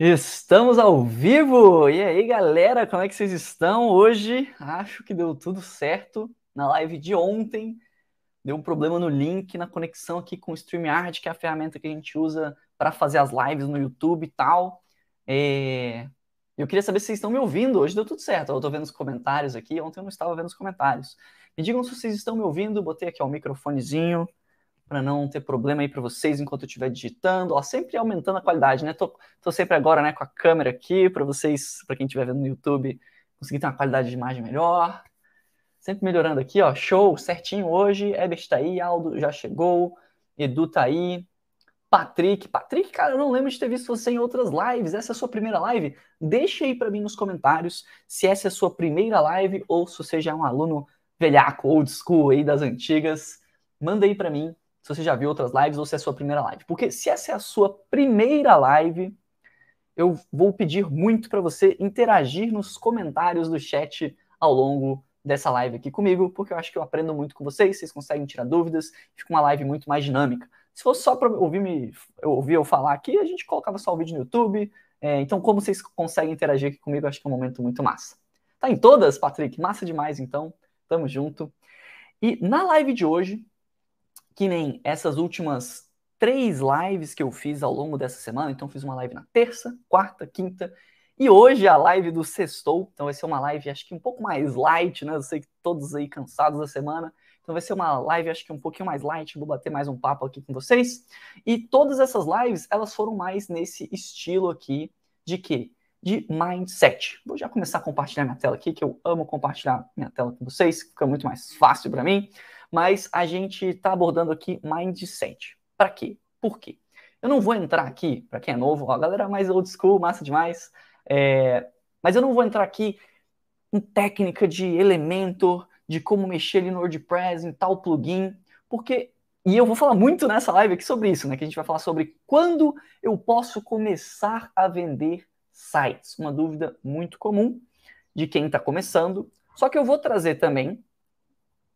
Estamos ao vivo! E aí, galera, como é que vocês estão? Hoje acho que deu tudo certo na live de ontem. Deu um problema no link, na conexão aqui com o StreamYard, que é a ferramenta que a gente usa para fazer as lives no YouTube e tal. É... Eu queria saber se vocês estão me ouvindo. Hoje deu tudo certo. Eu estou vendo os comentários aqui. Ontem eu não estava vendo os comentários. Me digam se vocês estão me ouvindo. Botei aqui ó, o microfonezinho para não ter problema aí para vocês enquanto eu estiver digitando, ó, sempre aumentando a qualidade, né? Tô, tô sempre agora, né, com a câmera aqui para vocês, para quem estiver vendo no YouTube, conseguir ter uma qualidade de imagem melhor. Sempre melhorando aqui, ó, show, certinho hoje. Ebert tá aí, Aldo já chegou, Edu tá aí, Patrick, Patrick, cara, eu não lembro de ter visto você em outras lives. Essa é a sua primeira live? Deixa aí para mim nos comentários se essa é a sua primeira live ou se você já é um aluno velhaco, old school aí das antigas. Manda aí para mim se você já viu outras lives ou se é a sua primeira live. Porque se essa é a sua primeira live, eu vou pedir muito para você interagir nos comentários do chat ao longo dessa live aqui comigo, porque eu acho que eu aprendo muito com vocês, vocês conseguem tirar dúvidas, fica uma live muito mais dinâmica. Se fosse só para ouvir, me, eu ouvir eu falar aqui, a gente colocava só o vídeo no YouTube. É, então, como vocês conseguem interagir aqui comigo, acho que é um momento muito massa. Tá em todas, Patrick? Massa demais, então. Tamo junto. E na live de hoje, que nem essas últimas três lives que eu fiz ao longo dessa semana. Então, fiz uma live na terça, quarta, quinta. E hoje a live do Sextou. Então, vai ser uma live, acho que um pouco mais light, né? Eu sei que todos aí cansados da semana. Então, vai ser uma live, acho que um pouquinho mais light. Vou bater mais um papo aqui com vocês. E todas essas lives, elas foram mais nesse estilo aqui de quê? De mindset. Vou já começar a compartilhar minha tela aqui, que eu amo compartilhar minha tela com vocês, fica muito mais fácil para mim mas a gente está abordando aqui mindset. Para quê? Por quê? Eu não vou entrar aqui, para quem é novo, ó, a galera mais old school, massa demais, é, mas eu não vou entrar aqui em técnica de Elementor, de como mexer ali no WordPress, em tal plugin, porque e eu vou falar muito nessa live aqui sobre isso, né? Que a gente vai falar sobre quando eu posso começar a vender sites. Uma dúvida muito comum de quem está começando. Só que eu vou trazer também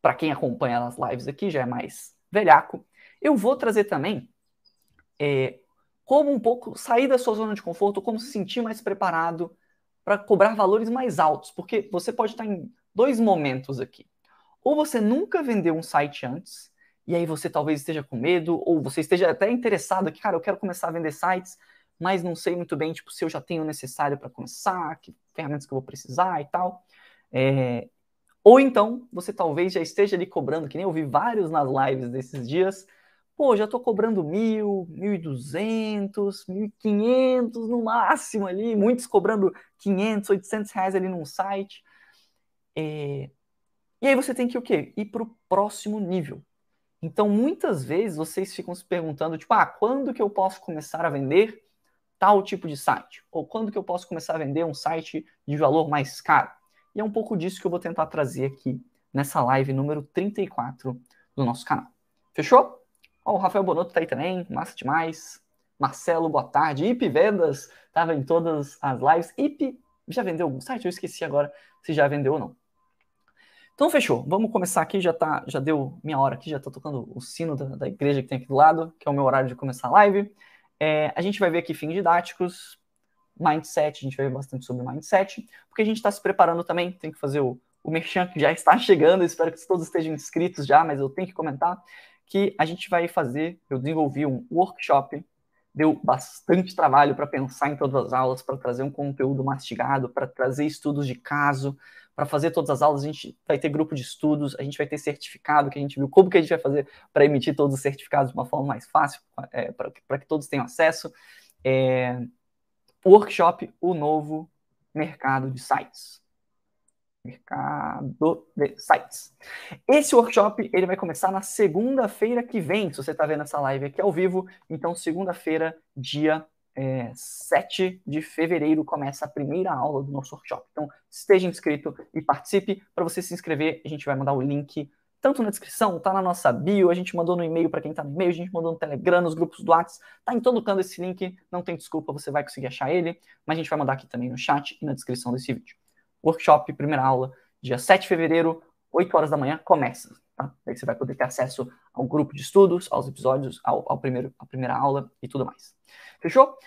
para quem acompanha nas lives aqui, já é mais velhaco. Eu vou trazer também é, como um pouco sair da sua zona de conforto, como se sentir mais preparado para cobrar valores mais altos, porque você pode estar em dois momentos aqui. Ou você nunca vendeu um site antes, e aí você talvez esteja com medo, ou você esteja até interessado que, cara, eu quero começar a vender sites, mas não sei muito bem, tipo, se eu já tenho o necessário para começar, que ferramentas que eu vou precisar e tal. É, ou então, você talvez já esteja ali cobrando, que nem eu vi vários nas lives desses dias. Pô, já estou cobrando mil, mil e duzentos, mil e quinhentos no máximo ali, muitos cobrando 500, 800 reais ali num site. É... E aí você tem que o quê? Ir para o próximo nível. Então, muitas vezes vocês ficam se perguntando, tipo, ah, quando que eu posso começar a vender tal tipo de site? Ou quando que eu posso começar a vender um site de valor mais caro? E é um pouco disso que eu vou tentar trazer aqui nessa live número 34 do nosso canal. Fechou? Ó, o Rafael Bonotto tá aí também, massa demais. Marcelo, boa tarde. IP Vendas, tava em todas as lives. IP, já vendeu algum site? Eu esqueci agora se já vendeu ou não. Então fechou, vamos começar aqui, já tá, já deu minha hora aqui, já tá tocando o sino da, da igreja que tem aqui do lado, que é o meu horário de começar a live. É, a gente vai ver aqui fins didáticos, mindset, a gente vai ver bastante sobre mindset, porque a gente está se preparando também, tem que fazer o, o merchan que já está chegando, espero que todos estejam inscritos já, mas eu tenho que comentar que a gente vai fazer, eu desenvolvi um workshop, deu bastante trabalho para pensar em todas as aulas, para trazer um conteúdo mastigado, para trazer estudos de caso, para fazer todas as aulas, a gente vai ter grupo de estudos, a gente vai ter certificado, que a gente viu como que a gente vai fazer para emitir todos os certificados de uma forma mais fácil, é, para que todos tenham acesso. É, workshop O Novo Mercado de Sites. Mercado de Sites. Esse workshop ele vai começar na segunda-feira que vem, se você está vendo essa live aqui ao vivo. Então, segunda-feira, dia é, 7 de fevereiro, começa a primeira aula do nosso workshop. Então, esteja inscrito e participe. Para você se inscrever, a gente vai mandar o link tanto na descrição, tá na nossa bio, a gente mandou no e-mail para quem tá no e-mail, a gente mandou no Telegram, nos grupos do WhatsApp, tá em todo canto esse link, não tem desculpa, você vai conseguir achar ele, mas a gente vai mandar aqui também no chat e na descrição desse vídeo. Workshop, primeira aula, dia 7 de fevereiro, 8 horas da manhã, começa, tá? Aí você vai poder ter acesso ao grupo de estudos, aos episódios, ao, ao primeiro, à primeira aula e tudo mais. Fechou?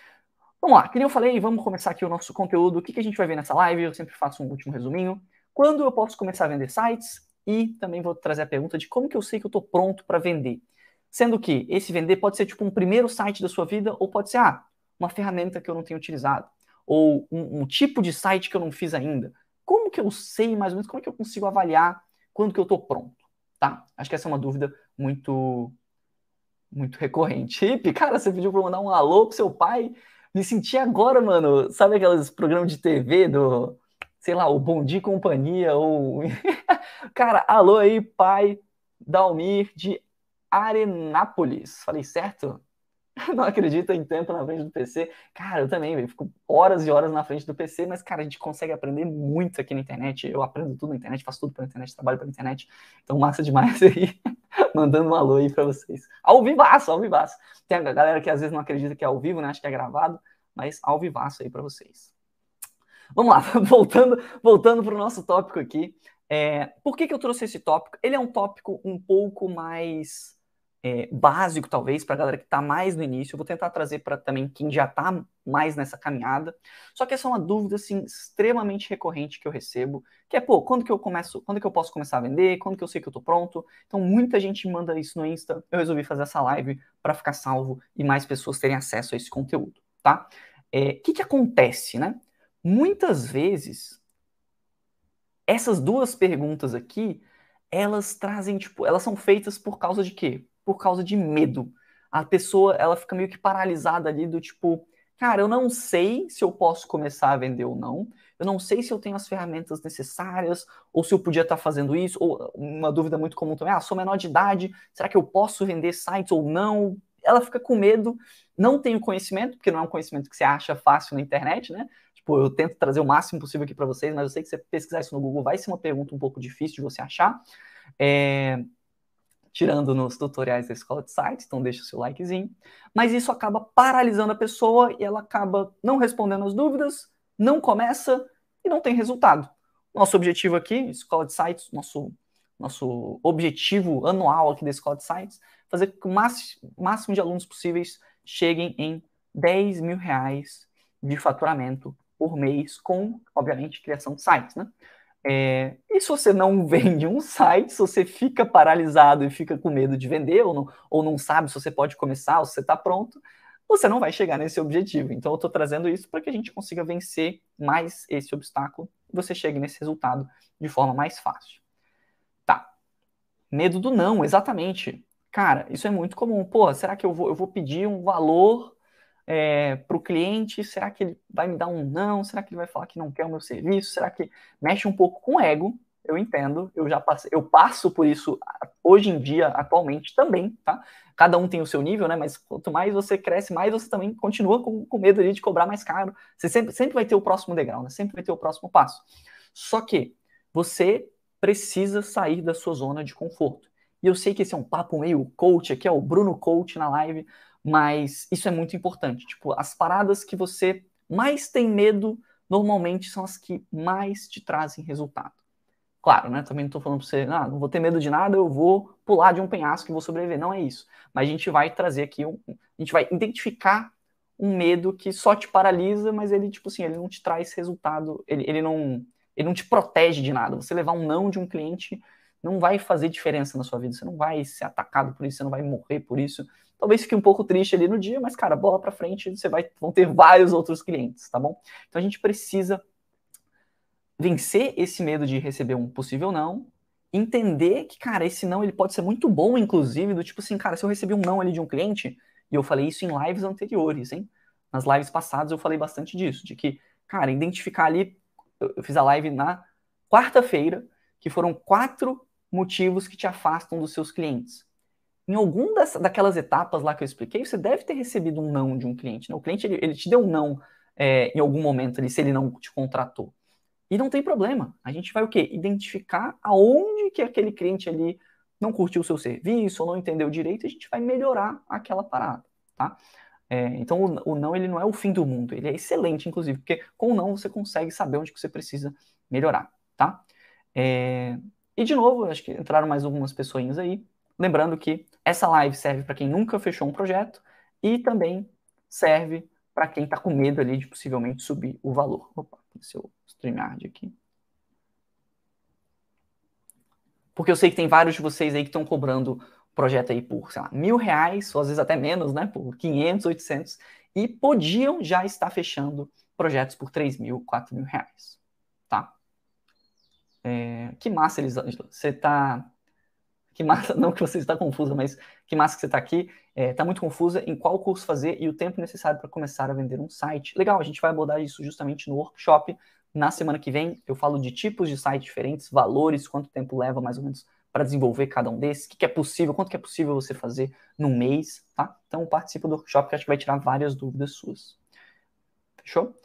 Vamos lá, que nem eu falei, vamos começar aqui o nosso conteúdo. O que, que a gente vai ver nessa live? Eu sempre faço um último resuminho. Quando eu posso começar a vender sites? E também vou trazer a pergunta de como que eu sei que eu estou pronto para vender. Sendo que esse vender pode ser tipo um primeiro site da sua vida, ou pode ser ah, uma ferramenta que eu não tenho utilizado, ou um, um tipo de site que eu não fiz ainda. Como que eu sei mais ou menos, como que eu consigo avaliar quando que eu estou pronto? Tá? Acho que essa é uma dúvida muito muito recorrente. Ip, cara, você pediu para mandar um alô pro seu pai? Me senti agora, mano, sabe aqueles programas de TV do, sei lá, o Bom Dia Companhia, ou... cara, alô aí, pai Dalmir de Arenápolis. Falei certo? Não acredito em tempo na frente do PC. Cara, eu também, fico horas e horas na frente do PC, mas, cara, a gente consegue aprender muito aqui na internet. Eu aprendo tudo na internet, faço tudo pela internet, trabalho pela internet. Então, massa demais aí. Mandando um alô aí pra vocês. Ao vivaço, ao vivaço. Tem a galera que às vezes não acredita que é ao vivo, né? Acho que é gravado, mas ao vivaço aí para vocês. Vamos lá, voltando, voltando para o nosso tópico aqui. É, por que, que eu trouxe esse tópico? Ele é um tópico um pouco mais é, básico, talvez, para a galera que está mais no início. Eu vou tentar trazer para também quem já está mais nessa caminhada. Só que essa é uma dúvida assim, extremamente recorrente que eu recebo, que é, pô, quando que eu começo, quando que eu posso começar a vender? Quando que eu sei que eu estou pronto? Então, muita gente manda isso no Insta. Eu resolvi fazer essa live para ficar salvo e mais pessoas terem acesso a esse conteúdo, tá? O é, que, que acontece, né? Muitas vezes, essas duas perguntas aqui, elas trazem, tipo, elas são feitas por causa de quê? por causa de medo. A pessoa, ela fica meio que paralisada ali do tipo, cara, eu não sei se eu posso começar a vender ou não. Eu não sei se eu tenho as ferramentas necessárias ou se eu podia estar fazendo isso. Ou uma dúvida muito comum também, ah, sou menor de idade, será que eu posso vender sites ou não? Ela fica com medo, não tem o conhecimento, porque não é um conhecimento que você acha fácil na internet, né? Tipo, eu tento trazer o máximo possível aqui para vocês, mas eu sei que você pesquisar isso no Google vai ser uma pergunta um pouco difícil de você achar. É, tirando nos tutoriais da escola de sites, então deixa o seu likezinho. Mas isso acaba paralisando a pessoa e ela acaba não respondendo as dúvidas, não começa e não tem resultado. Nosso objetivo aqui, escola de sites, nosso, nosso objetivo anual aqui da escola de sites, fazer com que o máximo, máximo de alunos possíveis cheguem em 10 mil reais de faturamento por mês com, obviamente, criação de sites, né? É, e se você não vende um site, se você fica paralisado e fica com medo de vender, ou não, ou não sabe se você pode começar, ou se você está pronto, você não vai chegar nesse objetivo. Então, eu estou trazendo isso para que a gente consiga vencer mais esse obstáculo e você chegue nesse resultado de forma mais fácil. Tá. Medo do não, exatamente. Cara, isso é muito comum. Pô, será que eu vou, eu vou pedir um valor é, para o cliente? Será que ele vai me dar um não? Será que ele vai falar que não quer o meu serviço? Será que mexe um pouco com o ego? Eu entendo, eu já passei, eu passo por isso hoje em dia, atualmente também, tá? Cada um tem o seu nível, né? Mas quanto mais você cresce, mais você também continua com, com medo de cobrar mais caro. Você sempre, sempre vai ter o próximo degrau, né? Sempre vai ter o próximo passo. Só que você precisa sair da sua zona de conforto. E eu sei que esse é um papo meio coach, aqui é o Bruno Coach na live, mas isso é muito importante. Tipo, as paradas que você mais tem medo normalmente são as que mais te trazem resultado. Claro, né? Também não estou falando para você, ah, não vou ter medo de nada, eu vou pular de um penhasco e vou sobreviver. Não é isso. Mas a gente vai trazer aqui, um, a gente vai identificar um medo que só te paralisa, mas ele, tipo assim, ele não te traz resultado, ele, ele, não, ele não te protege de nada. Você levar um não de um cliente não vai fazer diferença na sua vida. Você não vai ser atacado por isso, você não vai morrer por isso. Talvez fique um pouco triste ali no dia, mas, cara, bola para frente, você vai vão ter vários outros clientes, tá bom? Então a gente precisa vencer esse medo de receber um possível não, entender que, cara, esse não ele pode ser muito bom, inclusive, do tipo assim, cara, se eu recebi um não ali de um cliente, e eu falei isso em lives anteriores, hein? Nas lives passadas eu falei bastante disso, de que, cara, identificar ali, eu fiz a live na quarta-feira, que foram quatro motivos que te afastam dos seus clientes em algum das, daquelas etapas lá que eu expliquei, você deve ter recebido um não de um cliente. Né? O cliente ele, ele te deu um não é, em algum momento ali, se ele não te contratou. E não tem problema. A gente vai o quê? Identificar aonde que aquele cliente ali não curtiu o seu serviço ou não entendeu direito, a gente vai melhorar aquela parada, tá? É, então o, o, não ele não é o fim do mundo, ele é excelente, inclusive, porque com o não você consegue saber onde que você precisa melhorar, tá? É, e de novo, acho que entraram mais algumas pessoinhas aí. Lembrando que essa live serve para quem nunca fechou um projeto e também serve para quem está com medo ali de possivelmente subir o valor. Opa, seu StreamYard aqui. Porque eu sei que tem vários de vocês aí que estão cobrando projeto aí por, sei lá, mil reais, ou às vezes até menos, né? Por 500, 800, e podiam já estar fechando projetos por 3 mil, 4 mil reais, tá? É, que massa, Elisângela. Você tá... Que massa, não que você está confusa, mas que massa que você está aqui. Está é, muito confusa em qual curso fazer e o tempo necessário para começar a vender um site. Legal, a gente vai abordar isso justamente no workshop. Na semana que vem, eu falo de tipos de sites diferentes, valores, quanto tempo leva mais ou menos para desenvolver cada um desses, o que, que, é possível, quanto que é possível você fazer num mês, tá? Então participa do workshop que acho que vai tirar várias dúvidas suas. Fechou?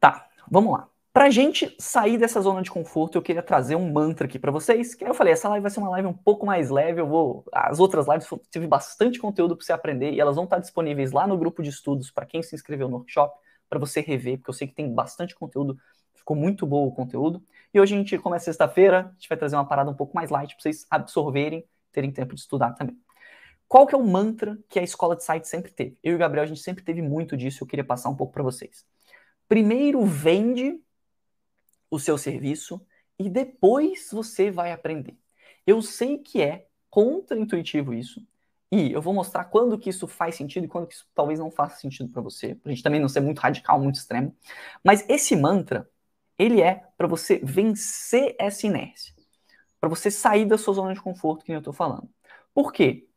Tá, vamos lá. Pra gente sair dessa zona de conforto, eu queria trazer um mantra aqui para vocês. Que eu falei, essa live vai ser uma live um pouco mais leve. Eu vou. As outras lives tive bastante conteúdo para você aprender e elas vão estar disponíveis lá no grupo de estudos para quem se inscreveu no workshop para você rever, porque eu sei que tem bastante conteúdo, ficou muito bom o conteúdo. E hoje a gente começa sexta-feira, a gente vai trazer uma parada um pouco mais light para vocês absorverem, terem tempo de estudar também. Qual que é o mantra que a escola de site sempre teve? Eu e o Gabriel, a gente sempre teve muito disso, eu queria passar um pouco para vocês. Primeiro vende o seu serviço e depois você vai aprender. Eu sei que é contra-intuitivo isso, e eu vou mostrar quando que isso faz sentido e quando que isso talvez não faça sentido para você, pra gente também não ser muito radical, muito extremo. Mas esse mantra, ele é para você vencer essa inércia, para você sair da sua zona de conforto que eu estou falando. Por quê?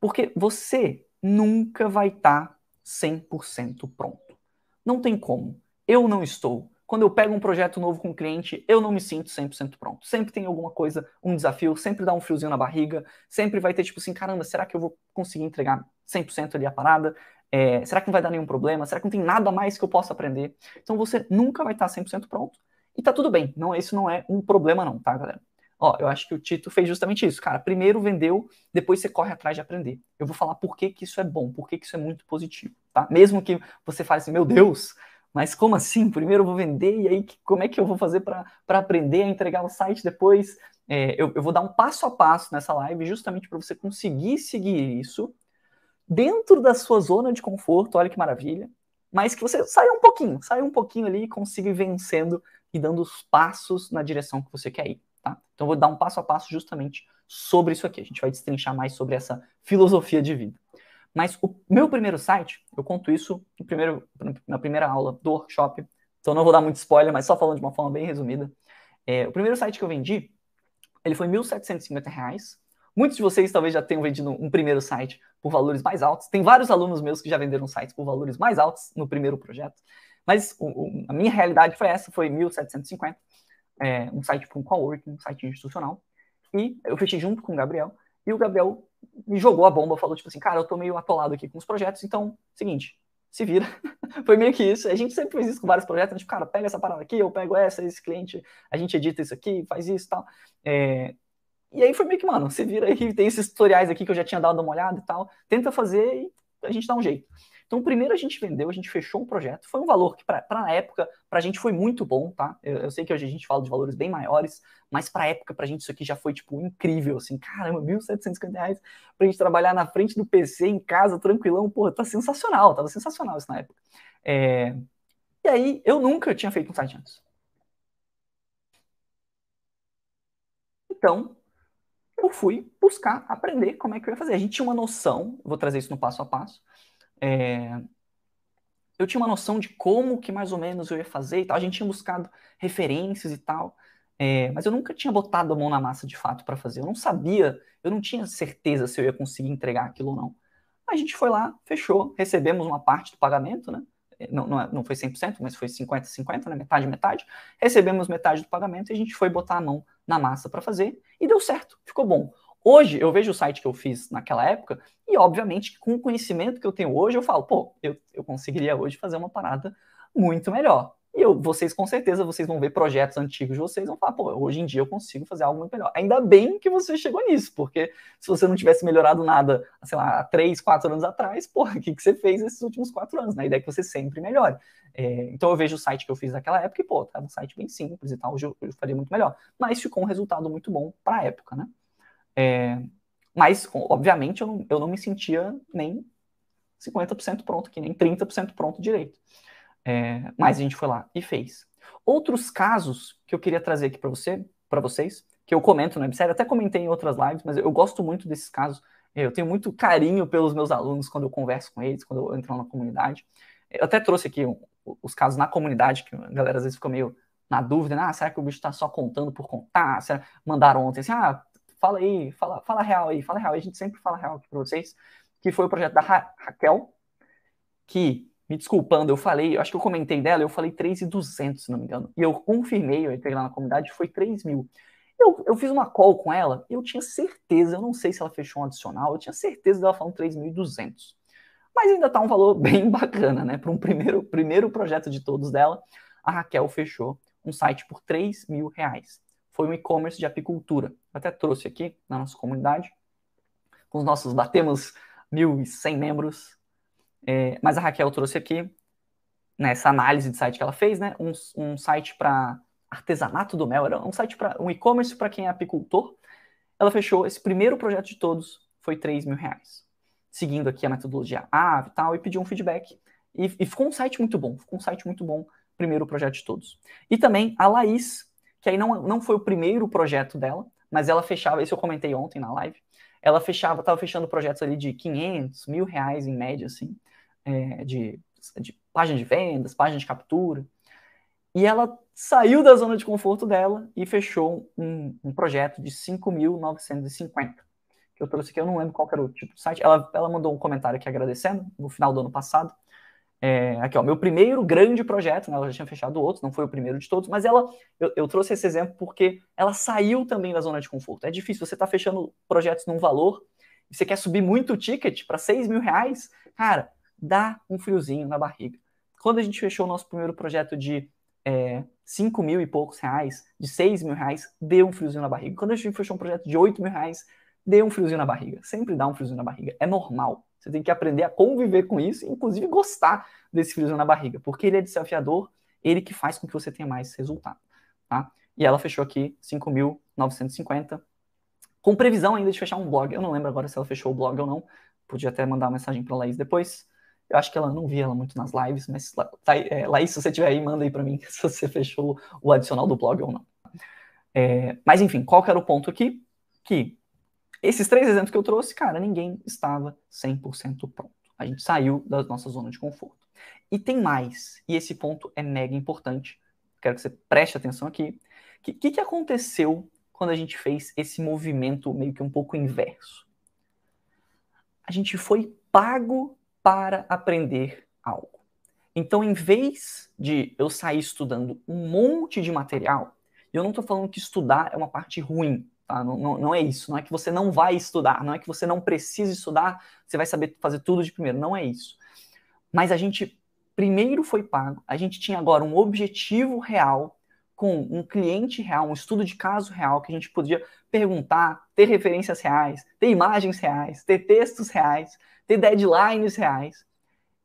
Porque você nunca vai estar tá 100% pronto. Não tem como. Eu não estou quando eu pego um projeto novo com um cliente, eu não me sinto 100% pronto. Sempre tem alguma coisa, um desafio, sempre dá um friozinho na barriga, sempre vai ter tipo assim, caramba, será que eu vou conseguir entregar 100% ali a parada? É, será que não vai dar nenhum problema? Será que não tem nada mais que eu possa aprender? Então você nunca vai estar 100% pronto. E tá tudo bem, não, isso não é um problema não, tá, galera? Ó, eu acho que o Tito fez justamente isso, cara. Primeiro vendeu, depois você corre atrás de aprender. Eu vou falar por que, que isso é bom, por que, que isso é muito positivo, tá? Mesmo que você fale assim, meu Deus, mas como assim? Primeiro eu vou vender e aí como é que eu vou fazer para aprender a entregar o site depois? É, eu, eu vou dar um passo a passo nessa live justamente para você conseguir seguir isso dentro da sua zona de conforto, olha que maravilha, mas que você saia um pouquinho, saia um pouquinho ali e consiga ir vencendo e dando os passos na direção que você quer ir, tá? Então eu vou dar um passo a passo justamente sobre isso aqui. A gente vai destrinchar mais sobre essa filosofia de vida. Mas o meu primeiro site, eu conto isso no primeiro, na primeira aula do workshop, então não vou dar muito spoiler, mas só falando de uma forma bem resumida. É, o primeiro site que eu vendi, ele foi R$ 1.750. Muitos de vocês talvez já tenham vendido um primeiro site por valores mais altos. Tem vários alunos meus que já venderam sites por valores mais altos no primeiro projeto. Mas o, o, a minha realidade foi essa, foi 1.750. É, um site para um coworking, um site institucional. E eu fechei junto com o Gabriel. E o Gabriel me jogou a bomba, falou tipo assim, cara, eu tô meio atolado aqui com os projetos, então, seguinte, se vira. Foi meio que isso. A gente sempre fez isso com vários projetos, a gente, cara, pega essa parada aqui, eu pego essa, esse cliente, a gente edita isso aqui, faz isso e tal. É... E aí foi meio que, mano, se vira aí, tem esses tutoriais aqui que eu já tinha dado uma olhada e tal, tenta fazer e a gente dá um jeito. Então, primeiro a gente vendeu, a gente fechou um projeto. Foi um valor que, para a época, para a gente foi muito bom, tá? Eu, eu, sei que hoje a gente fala de valores bem maiores, mas para a época, para a gente, isso aqui já foi, tipo, incrível, assim. Caramba, 1.750 reais para a gente trabalhar na frente do PC, em casa, tranquilão. Pô, tá sensacional, tava sensacional isso na época. É... E aí, eu nunca tinha feito um site antes. Então, eu fui buscar aprender como é que eu ia fazer. A gente tinha uma noção, vou trazer isso no passo a passo, é, eu tinha uma noção de como que mais ou menos eu ia fazer e tal. A gente tinha buscado referências e tal, é, mas eu nunca tinha botado a mão na massa de fato para fazer. Eu não sabia, eu não tinha certeza se eu ia conseguir entregar aquilo ou não. A gente foi lá, fechou, recebemos uma parte do pagamento, né? É, não, não, é, não foi 100%, mas foi 50-50, né? metade, metade. Recebemos metade do pagamento e a gente foi botar a mão na massa para fazer e deu certo, ficou bom. Hoje eu vejo o site que eu fiz naquela época e, obviamente, com o conhecimento que eu tenho hoje, eu falo, pô, eu, eu conseguiria hoje fazer uma parada muito melhor. E eu, vocês, com certeza, vocês vão ver projetos antigos de vocês, vão falar, pô, hoje em dia eu consigo fazer algo muito melhor. Ainda bem que você chegou nisso, porque se você não tivesse melhorado nada, sei lá, há três, quatro anos atrás, pô, o que, que você fez nesses últimos quatro anos? Né? A ideia é que você sempre melhore. É, então eu vejo o site que eu fiz naquela época e, pô, tá um site bem simples e tal, hoje eu, eu faria muito melhor. Mas ficou um resultado muito bom para a época, né? É, mas, obviamente, eu não, eu não me sentia nem 50% pronto, que nem 30% pronto direito. É, mas a gente foi lá e fez. Outros casos que eu queria trazer aqui para você, para vocês, que eu comento no websérie, até comentei em outras lives, mas eu gosto muito desses casos. Eu tenho muito carinho pelos meus alunos quando eu converso com eles, quando eu entro na comunidade. Eu até trouxe aqui os casos na comunidade, que a galera às vezes fica meio na dúvida, né? ah, será que o bicho está só contando por contar? Será... Mandaram ontem assim, ah, fala aí, fala, fala real aí, fala real. A gente sempre fala real aqui para vocês, que foi o projeto da Ra Raquel, que, me desculpando, eu falei, eu acho que eu comentei dela, eu falei 3,200, se não me engano. E eu confirmei, eu entrei lá na comunidade, foi 3 mil. Eu, eu fiz uma call com ela, eu tinha certeza, eu não sei se ela fechou um adicional, eu tinha certeza dela falando 3.200. Mas ainda tá um valor bem bacana, né? Para um primeiro, primeiro projeto de todos dela, a Raquel fechou um site por 3 mil reais. Foi um e-commerce de apicultura. Até trouxe aqui na nossa comunidade. Com os nossos, batemos 1.100 membros. É, mas a Raquel trouxe aqui, nessa análise de site que ela fez, né? Um, um site para artesanato do mel, era um site para um e-commerce para quem é apicultor. Ela fechou esse primeiro projeto de todos, foi 3 mil reais. Seguindo aqui a metodologia AVE e tal, e pediu um feedback. E, e, ficou um site muito bom, ficou um site muito bom, primeiro projeto de todos. E também a Laís, que aí não, não foi o primeiro projeto dela, mas ela fechava, isso eu comentei ontem na live, ela fechava, estava fechando projetos ali de 500, mil reais em média, assim, é, de, de página de vendas, página de captura. E ela saiu da zona de conforto dela e fechou um, um projeto de 5.950. Que eu trouxe aqui, eu não lembro qual era o tipo de site. Ela, ela mandou um comentário aqui agradecendo no final do ano passado. É, aqui, ó, meu primeiro grande projeto, né, ela já tinha fechado outros, não foi o primeiro de todos, mas ela, eu, eu trouxe esse exemplo porque ela saiu também da zona de conforto. É difícil, você está fechando projetos num valor, você quer subir muito o ticket para 6 mil reais, cara, dá um friozinho na barriga. Quando a gente fechou o nosso primeiro projeto de é, 5 mil e poucos reais, de 6 mil reais, deu um friozinho na barriga. Quando a gente fechou um projeto de 8 mil reais, deu um friozinho na barriga. Sempre dá um friozinho na barriga. É normal. Você tem que aprender a conviver com isso inclusive, gostar desse friozinho na barriga, porque ele é desafiador, ele que faz com que você tenha mais resultado. Tá? E ela fechou aqui 5.950, com previsão ainda de fechar um blog. Eu não lembro agora se ela fechou o blog ou não. Podia até mandar uma mensagem para a Laís depois. Eu acho que ela não via ela muito nas lives, mas tá, é, Laís, se você tiver aí, manda aí para mim se você fechou o adicional do blog ou não. É, mas enfim, qual que era o ponto aqui? Que esses três exemplos que eu trouxe, cara, ninguém estava 100% pronto. A gente saiu da nossa zona de conforto. E tem mais, e esse ponto é mega importante. Quero que você preste atenção aqui. O que, que, que aconteceu quando a gente fez esse movimento meio que um pouco inverso? A gente foi pago para aprender algo. Então, em vez de eu sair estudando um monte de material, eu não estou falando que estudar é uma parte ruim, tá? Não, não, não, é isso. Não é que você não vai estudar, não é que você não precisa estudar, você vai saber fazer tudo de primeiro. Não é isso. Mas a gente primeiro foi pago, a gente tinha agora um objetivo real com um cliente real, um estudo de caso real que a gente podia perguntar, ter referências reais, ter imagens reais, ter textos reais, ter deadlines reais.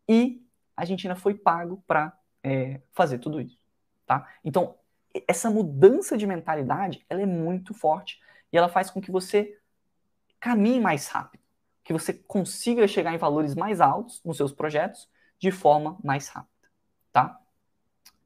E a gente ainda foi pago para é, fazer tudo isso. Tá? Então, essa mudança de mentalidade ela é muito forte e ela faz com que você caminhe mais rápido, que você consiga chegar em valores mais altos nos seus projetos de forma mais rápida. Tá?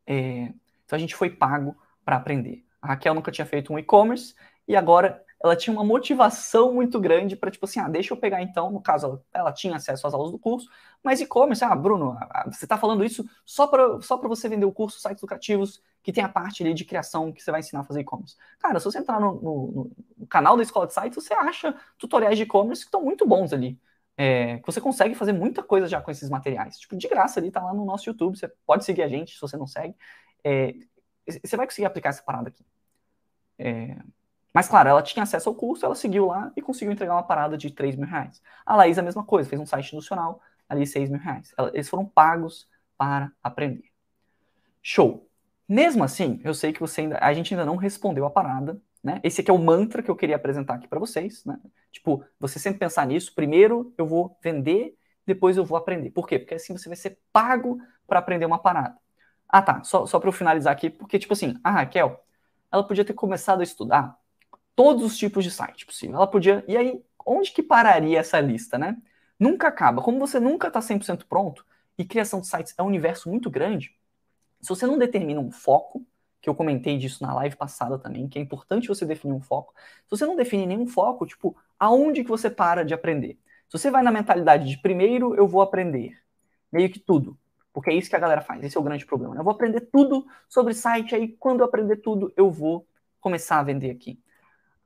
É, então a gente foi pago para aprender. A Raquel nunca tinha feito um e-commerce e agora ela tinha uma motivação muito grande para, tipo assim, ah, deixa eu pegar então, no caso, ela, ela tinha acesso às aulas do curso, mas e-commerce, ah, Bruno, você está falando isso só para só você vender o curso Sites Lucrativos, que tem a parte ali de criação que você vai ensinar a fazer e-commerce. Cara, se você entrar no, no, no, canal da Escola de Sites, você acha tutoriais de e-commerce que estão muito bons ali. É, você consegue fazer muita coisa já com esses materiais. Tipo, de graça ali, tá lá no nosso YouTube, você pode seguir a gente se você não segue. É, você vai conseguir aplicar essa parada aqui. É, mas, claro, ela tinha acesso ao curso, ela seguiu lá e conseguiu entregar uma parada de 3 mil reais. A Laís, a mesma coisa, fez um site institucional, ali 6 mil reais. Eles foram pagos para aprender. Show! Mesmo assim, eu sei que você ainda, a gente ainda não respondeu a parada, né? Esse aqui é o mantra que eu queria apresentar aqui para vocês, né? Tipo, você sempre pensar nisso, primeiro eu vou vender, depois eu vou aprender. Por quê? Porque assim você vai ser pago para aprender uma parada. Ah, tá, só, só para eu finalizar aqui, porque tipo assim, a Raquel, ela podia ter começado a estudar todos os tipos de site possível. Ela podia. E aí, onde que pararia essa lista, né? nunca acaba. Como você nunca está 100% pronto, e criação de sites é um universo muito grande, se você não determina um foco, que eu comentei disso na live passada também, que é importante você definir um foco. Se você não define nenhum foco, tipo, aonde que você para de aprender? Se você vai na mentalidade de primeiro eu vou aprender, meio que tudo, porque é isso que a galera faz, esse é o grande problema. Né? Eu vou aprender tudo sobre site, aí quando eu aprender tudo, eu vou começar a vender aqui.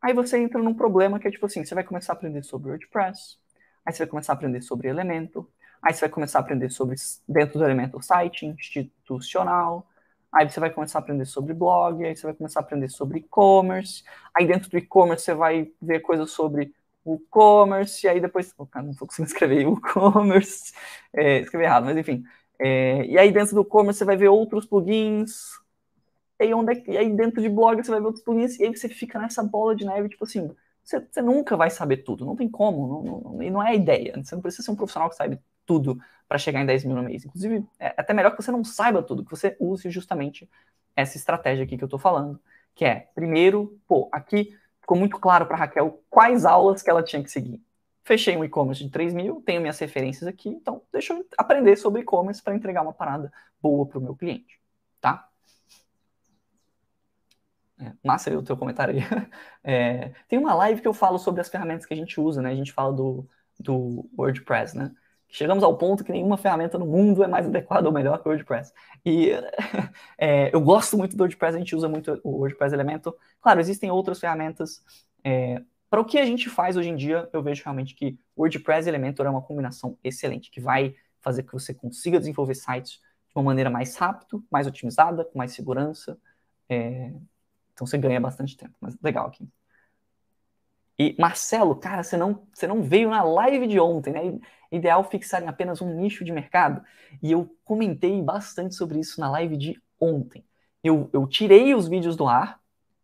Aí você entra num problema que é tipo assim, você vai começar a aprender sobre WordPress, aí você vai começar a aprender sobre Elementor, aí você vai começar a aprender sobre, dentro do Elementor, site institucional, aí você vai começar a aprender sobre blog, aí você vai começar a aprender sobre e-commerce, aí dentro do e-commerce você vai ver coisas sobre o commerce, aí depois, oh, cara, não estou conseguindo escrever o commerce, é, escrevi errado, mas enfim, é, e aí dentro do commerce você vai ver outros plugins, e aí, onde é, e aí dentro de blog você vai ver outros plugins, e aí você fica nessa bola de neve, tipo assim, você, você nunca vai saber tudo, não tem como, não, não, não, não é a ideia, você não precisa ser um profissional que sabe tudo para chegar em 10 mil no mês. Inclusive, é até melhor que você não saiba tudo, que você use justamente essa estratégia aqui que eu estou falando, que é, primeiro, pô, aqui ficou muito claro para Raquel quais aulas que ela tinha que seguir. Fechei um e-commerce de 3 mil, tenho minhas referências aqui, então deixa eu aprender sobre e-commerce para entregar uma parada boa para o meu cliente, tá? Massa aí o teu comentário aí. É, tem uma live que eu falo sobre as ferramentas que a gente usa, né? A gente fala do, do WordPress, né? Chegamos ao ponto que nenhuma ferramenta no mundo é mais adequada ou melhor que o WordPress. E é, eu gosto muito do WordPress, a gente usa muito o WordPress Elementor. Claro, existem outras ferramentas é, para o que a gente faz hoje em dia, eu vejo realmente que WordPress e Elementor é uma combinação excelente, que vai fazer que você consiga desenvolver sites de uma maneira mais rápida, mais otimizada, com mais segurança. É... Então você ganha bastante tempo. Mas legal aqui. E Marcelo, cara, você não, você não veio na live de ontem, né? Ideal fixar em apenas um nicho de mercado. E eu comentei bastante sobre isso na live de ontem. Eu, eu tirei os vídeos do ar,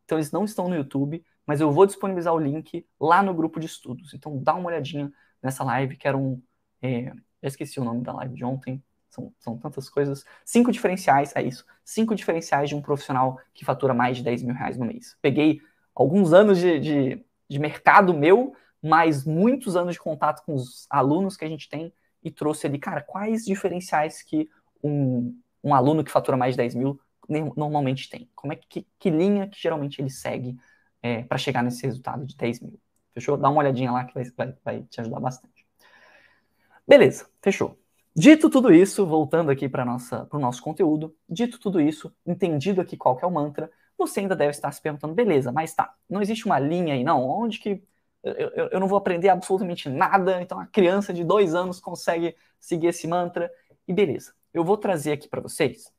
então eles não estão no YouTube, mas eu vou disponibilizar o link lá no grupo de estudos. Então dá uma olhadinha nessa live, que era um. É, esqueci o nome da live de ontem. São, são tantas coisas. Cinco diferenciais, é isso. Cinco diferenciais de um profissional que fatura mais de 10 mil reais no mês. Peguei alguns anos de, de, de mercado meu, mais muitos anos de contato com os alunos que a gente tem e trouxe ali, cara, quais diferenciais que um, um aluno que fatura mais de 10 mil normalmente tem? Como é que, que linha que geralmente ele segue é, para chegar nesse resultado de 10 mil. Fechou? Dá uma olhadinha lá que vai, vai, vai te ajudar bastante. Beleza, fechou. Dito tudo isso, voltando aqui para o nosso conteúdo, dito tudo isso, entendido aqui qual que é o mantra, você ainda deve estar se perguntando, beleza, mas tá, não existe uma linha aí não, onde que eu, eu, eu não vou aprender absolutamente nada, então a criança de dois anos consegue seguir esse mantra, e beleza. Eu vou trazer aqui para vocês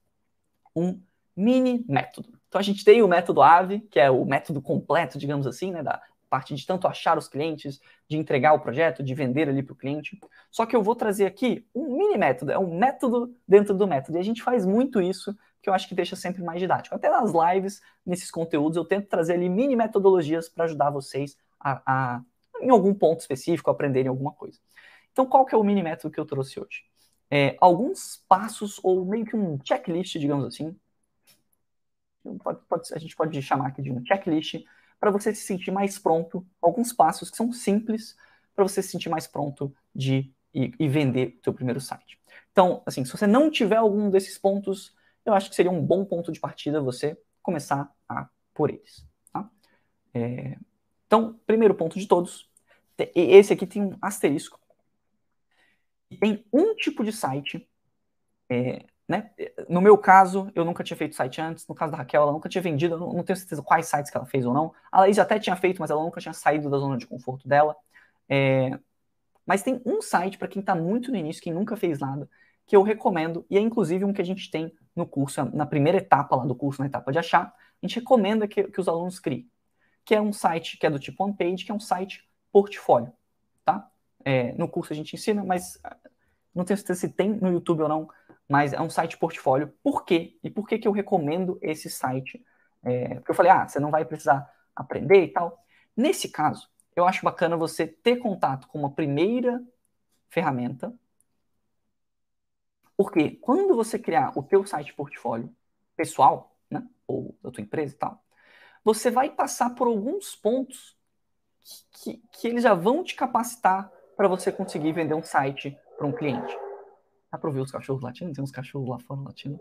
um mini método. Então a gente tem o método AVE, que é o método completo, digamos assim, né, da parte de tanto achar os clientes, de entregar o projeto, de vender ali para o cliente. Só que eu vou trazer aqui um mini método, é um método dentro do método. E a gente faz muito isso, que eu acho que deixa sempre mais didático. Até nas lives, nesses conteúdos, eu tento trazer ali mini metodologias para ajudar vocês a, a, em algum ponto específico, aprenderem alguma coisa. Então, qual que é o mini método que eu trouxe hoje? É, alguns passos, ou meio que um checklist, digamos assim, pode, pode, a gente pode chamar aqui de um checklist, para você se sentir mais pronto, alguns passos que são simples para você se sentir mais pronto de ir, ir vender o seu primeiro site. Então, assim, se você não tiver algum desses pontos, eu acho que seria um bom ponto de partida você começar a por eles. Tá? É, então, primeiro ponto de todos, esse aqui tem um asterisco. Tem um tipo de site é, né? No meu caso, eu nunca tinha feito site antes. No caso da Raquel, ela nunca tinha vendido. Eu não tenho certeza quais sites que ela fez ou não. A Laís até tinha feito, mas ela nunca tinha saído da zona de conforto dela. É... Mas tem um site para quem está muito no início, quem nunca fez nada, que eu recomendo, e é inclusive um que a gente tem no curso, na primeira etapa lá do curso, na etapa de achar, a gente recomenda que, que os alunos criem. Que é um site que é do tipo OnePage, que é um site portfólio. Tá? É, no curso a gente ensina, mas ah, não tenho certeza se tem no YouTube ou não mas é um site portfólio. Por quê? E por que, que eu recomendo esse site? É, porque eu falei, ah, você não vai precisar aprender e tal. Nesse caso, eu acho bacana você ter contato com uma primeira ferramenta, porque quando você criar o teu site portfólio pessoal, né, ou da tua empresa e tal, você vai passar por alguns pontos que, que, que eles já vão te capacitar para você conseguir vender um site para um cliente. Dá para ouvir os cachorros latindo? Tem uns cachorros lá fora latindo.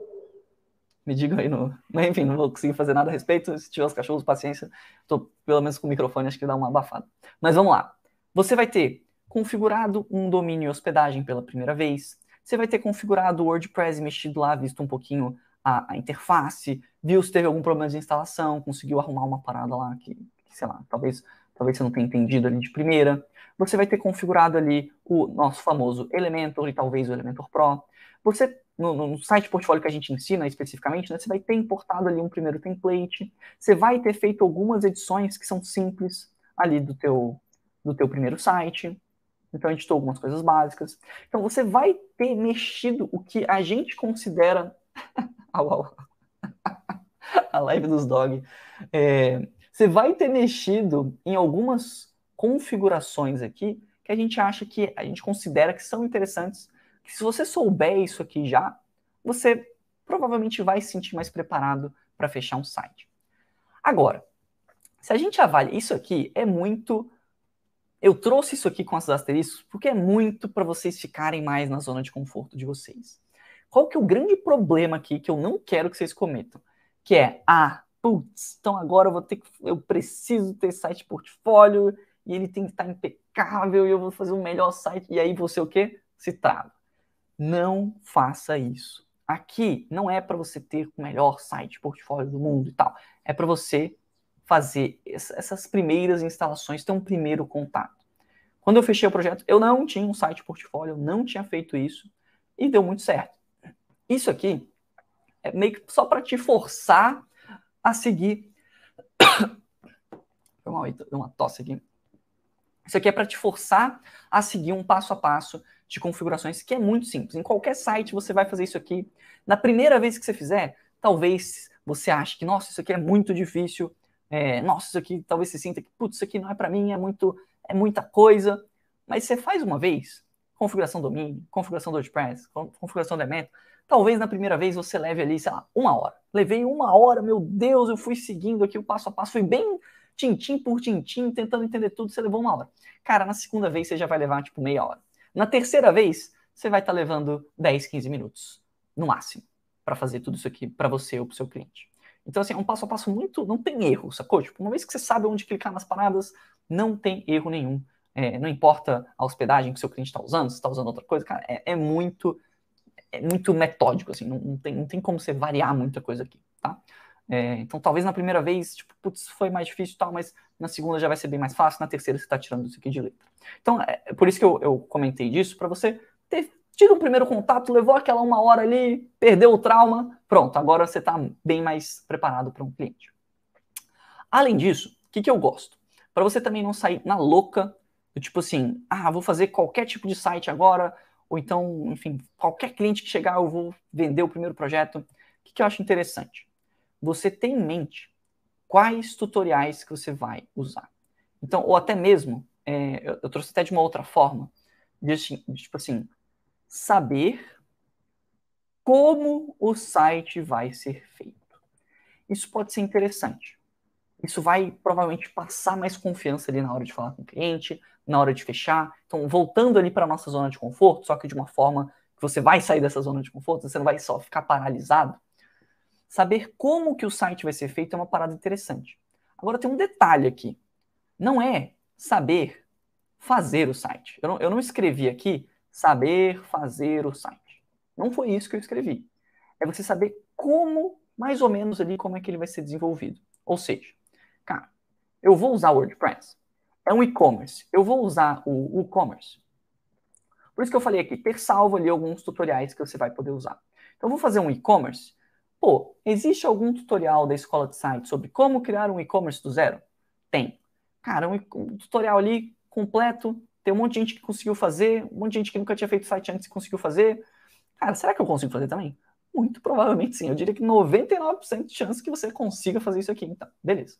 Me digam aí no. Mas enfim, não vou conseguir fazer nada a respeito. Se tiver os cachorros, paciência. Tô pelo menos com o microfone, acho que dá uma abafada. Mas vamos lá. Você vai ter configurado um domínio e hospedagem pela primeira vez. Você vai ter configurado o WordPress, mexido lá, visto um pouquinho a, a, interface, viu se teve algum problema de instalação, conseguiu arrumar uma parada lá que, que, sei lá, talvez, talvez você não tenha entendido ali de primeira. Você vai ter configurado ali o nosso famoso Elementor e talvez o Elementor Pro. Você, no, no site portfólio que a gente ensina especificamente, né, você vai ter importado ali um primeiro template, você vai ter feito algumas edições que são simples ali do teu, do teu primeiro site. Então, editou algumas coisas básicas. Então, você vai ter mexido o que a gente considera. A live dos dog. É, você vai ter mexido em algumas configurações aqui que a gente acha que a gente considera que são interessantes. Que se você souber isso aqui já, você provavelmente vai se sentir mais preparado para fechar um site. Agora, se a gente avalia isso aqui, é muito. Eu trouxe isso aqui com esses asteriscos porque é muito para vocês ficarem mais na zona de conforto de vocês. Qual que é o grande problema aqui que eu não quero que vocês cometam? Que é, ah, putz, então agora eu vou ter que, eu preciso ter site portfólio e ele tem que estar impecável e eu vou fazer o melhor site e aí você o quê? Se trava. Não faça isso. Aqui não é para você ter o melhor site portfólio do mundo e tal. É para você fazer essas primeiras instalações, ter um primeiro contato. Quando eu fechei o projeto, eu não tinha um site portfólio, eu não tinha feito isso e deu muito certo. Isso aqui é meio que só para te forçar a seguir. Foi uma tosse aqui. Isso aqui é para te forçar a seguir um passo a passo de configurações que é muito simples. Em qualquer site você vai fazer isso aqui. Na primeira vez que você fizer, talvez você ache que, nossa, isso aqui é muito difícil. É, nossa, isso aqui talvez você sinta que, putz, isso aqui não é para mim, é muito, é muita coisa. Mas você faz uma vez, configuração do domínio, configuração do WordPress, configuração do elemento, Talvez na primeira vez você leve ali, sei lá, uma hora. Levei uma hora, meu Deus, eu fui seguindo aqui o passo a passo, fui bem tintim por tintim, tentando entender tudo, você levou uma hora. Cara, na segunda vez você já vai levar, tipo, meia hora. Na terceira vez, você vai estar tá levando 10, 15 minutos, no máximo, para fazer tudo isso aqui para você ou para seu cliente. Então, assim, é um passo a passo muito. Não tem erro, sacou? Tipo, uma vez que você sabe onde clicar nas paradas, não tem erro nenhum. É, não importa a hospedagem que seu cliente está usando, se está usando outra coisa, cara, é, é muito é muito metódico, assim, não, não, tem, não tem como você variar muita coisa aqui, tá? É, então, talvez na primeira vez, tipo, putz, foi mais difícil e tal, mas na segunda já vai ser bem mais fácil, na terceira você está tirando isso aqui de letra. Então, é, é por isso que eu, eu comentei disso, para você ter tido o primeiro contato, levou aquela uma hora ali, perdeu o trauma, pronto, agora você está bem mais preparado para um cliente. Além disso, o que, que eu gosto? Para você também não sair na louca, do tipo assim, ah, vou fazer qualquer tipo de site agora, ou então, enfim, qualquer cliente que chegar, eu vou vender o primeiro projeto. O que, que eu acho interessante? Você tem em mente quais tutoriais que você vai usar. Então, ou até mesmo, é, eu, eu, trouxe até de uma outra forma, de, assim, de, tipo assim, saber como o site vai ser feito. Isso pode ser interessante. Isso vai provavelmente passar mais confiança ali na hora de falar com o cliente, na hora de fechar. Então, voltando ali para a nossa zona de conforto, só que de uma forma que você vai sair dessa zona de conforto, você não vai só ficar paralisado. Saber como que o site vai ser feito é uma parada interessante. Agora tem um detalhe aqui. Não é saber fazer o site. Eu não, eu não escrevi aqui saber fazer o site. Não foi isso que eu escrevi. É você saber como, mais ou menos ali, como é que ele vai ser desenvolvido. Ou seja, cara, eu vou usar o WordPress é um e-commerce. Eu vou usar o e-commerce. Por isso que eu falei aqui, ter salvo ali alguns tutoriais que você vai poder usar. Então, eu vou fazer um e-commerce. Pô, existe algum tutorial da escola de site sobre como criar um e-commerce do zero? Tem. Cara, um, um tutorial ali completo, tem um monte de gente que conseguiu fazer, um monte de gente que nunca tinha feito site antes e conseguiu fazer. Cara, será que eu consigo fazer também? Muito provavelmente sim. Eu diria que 99% de chance que você consiga fazer isso aqui. Então, beleza.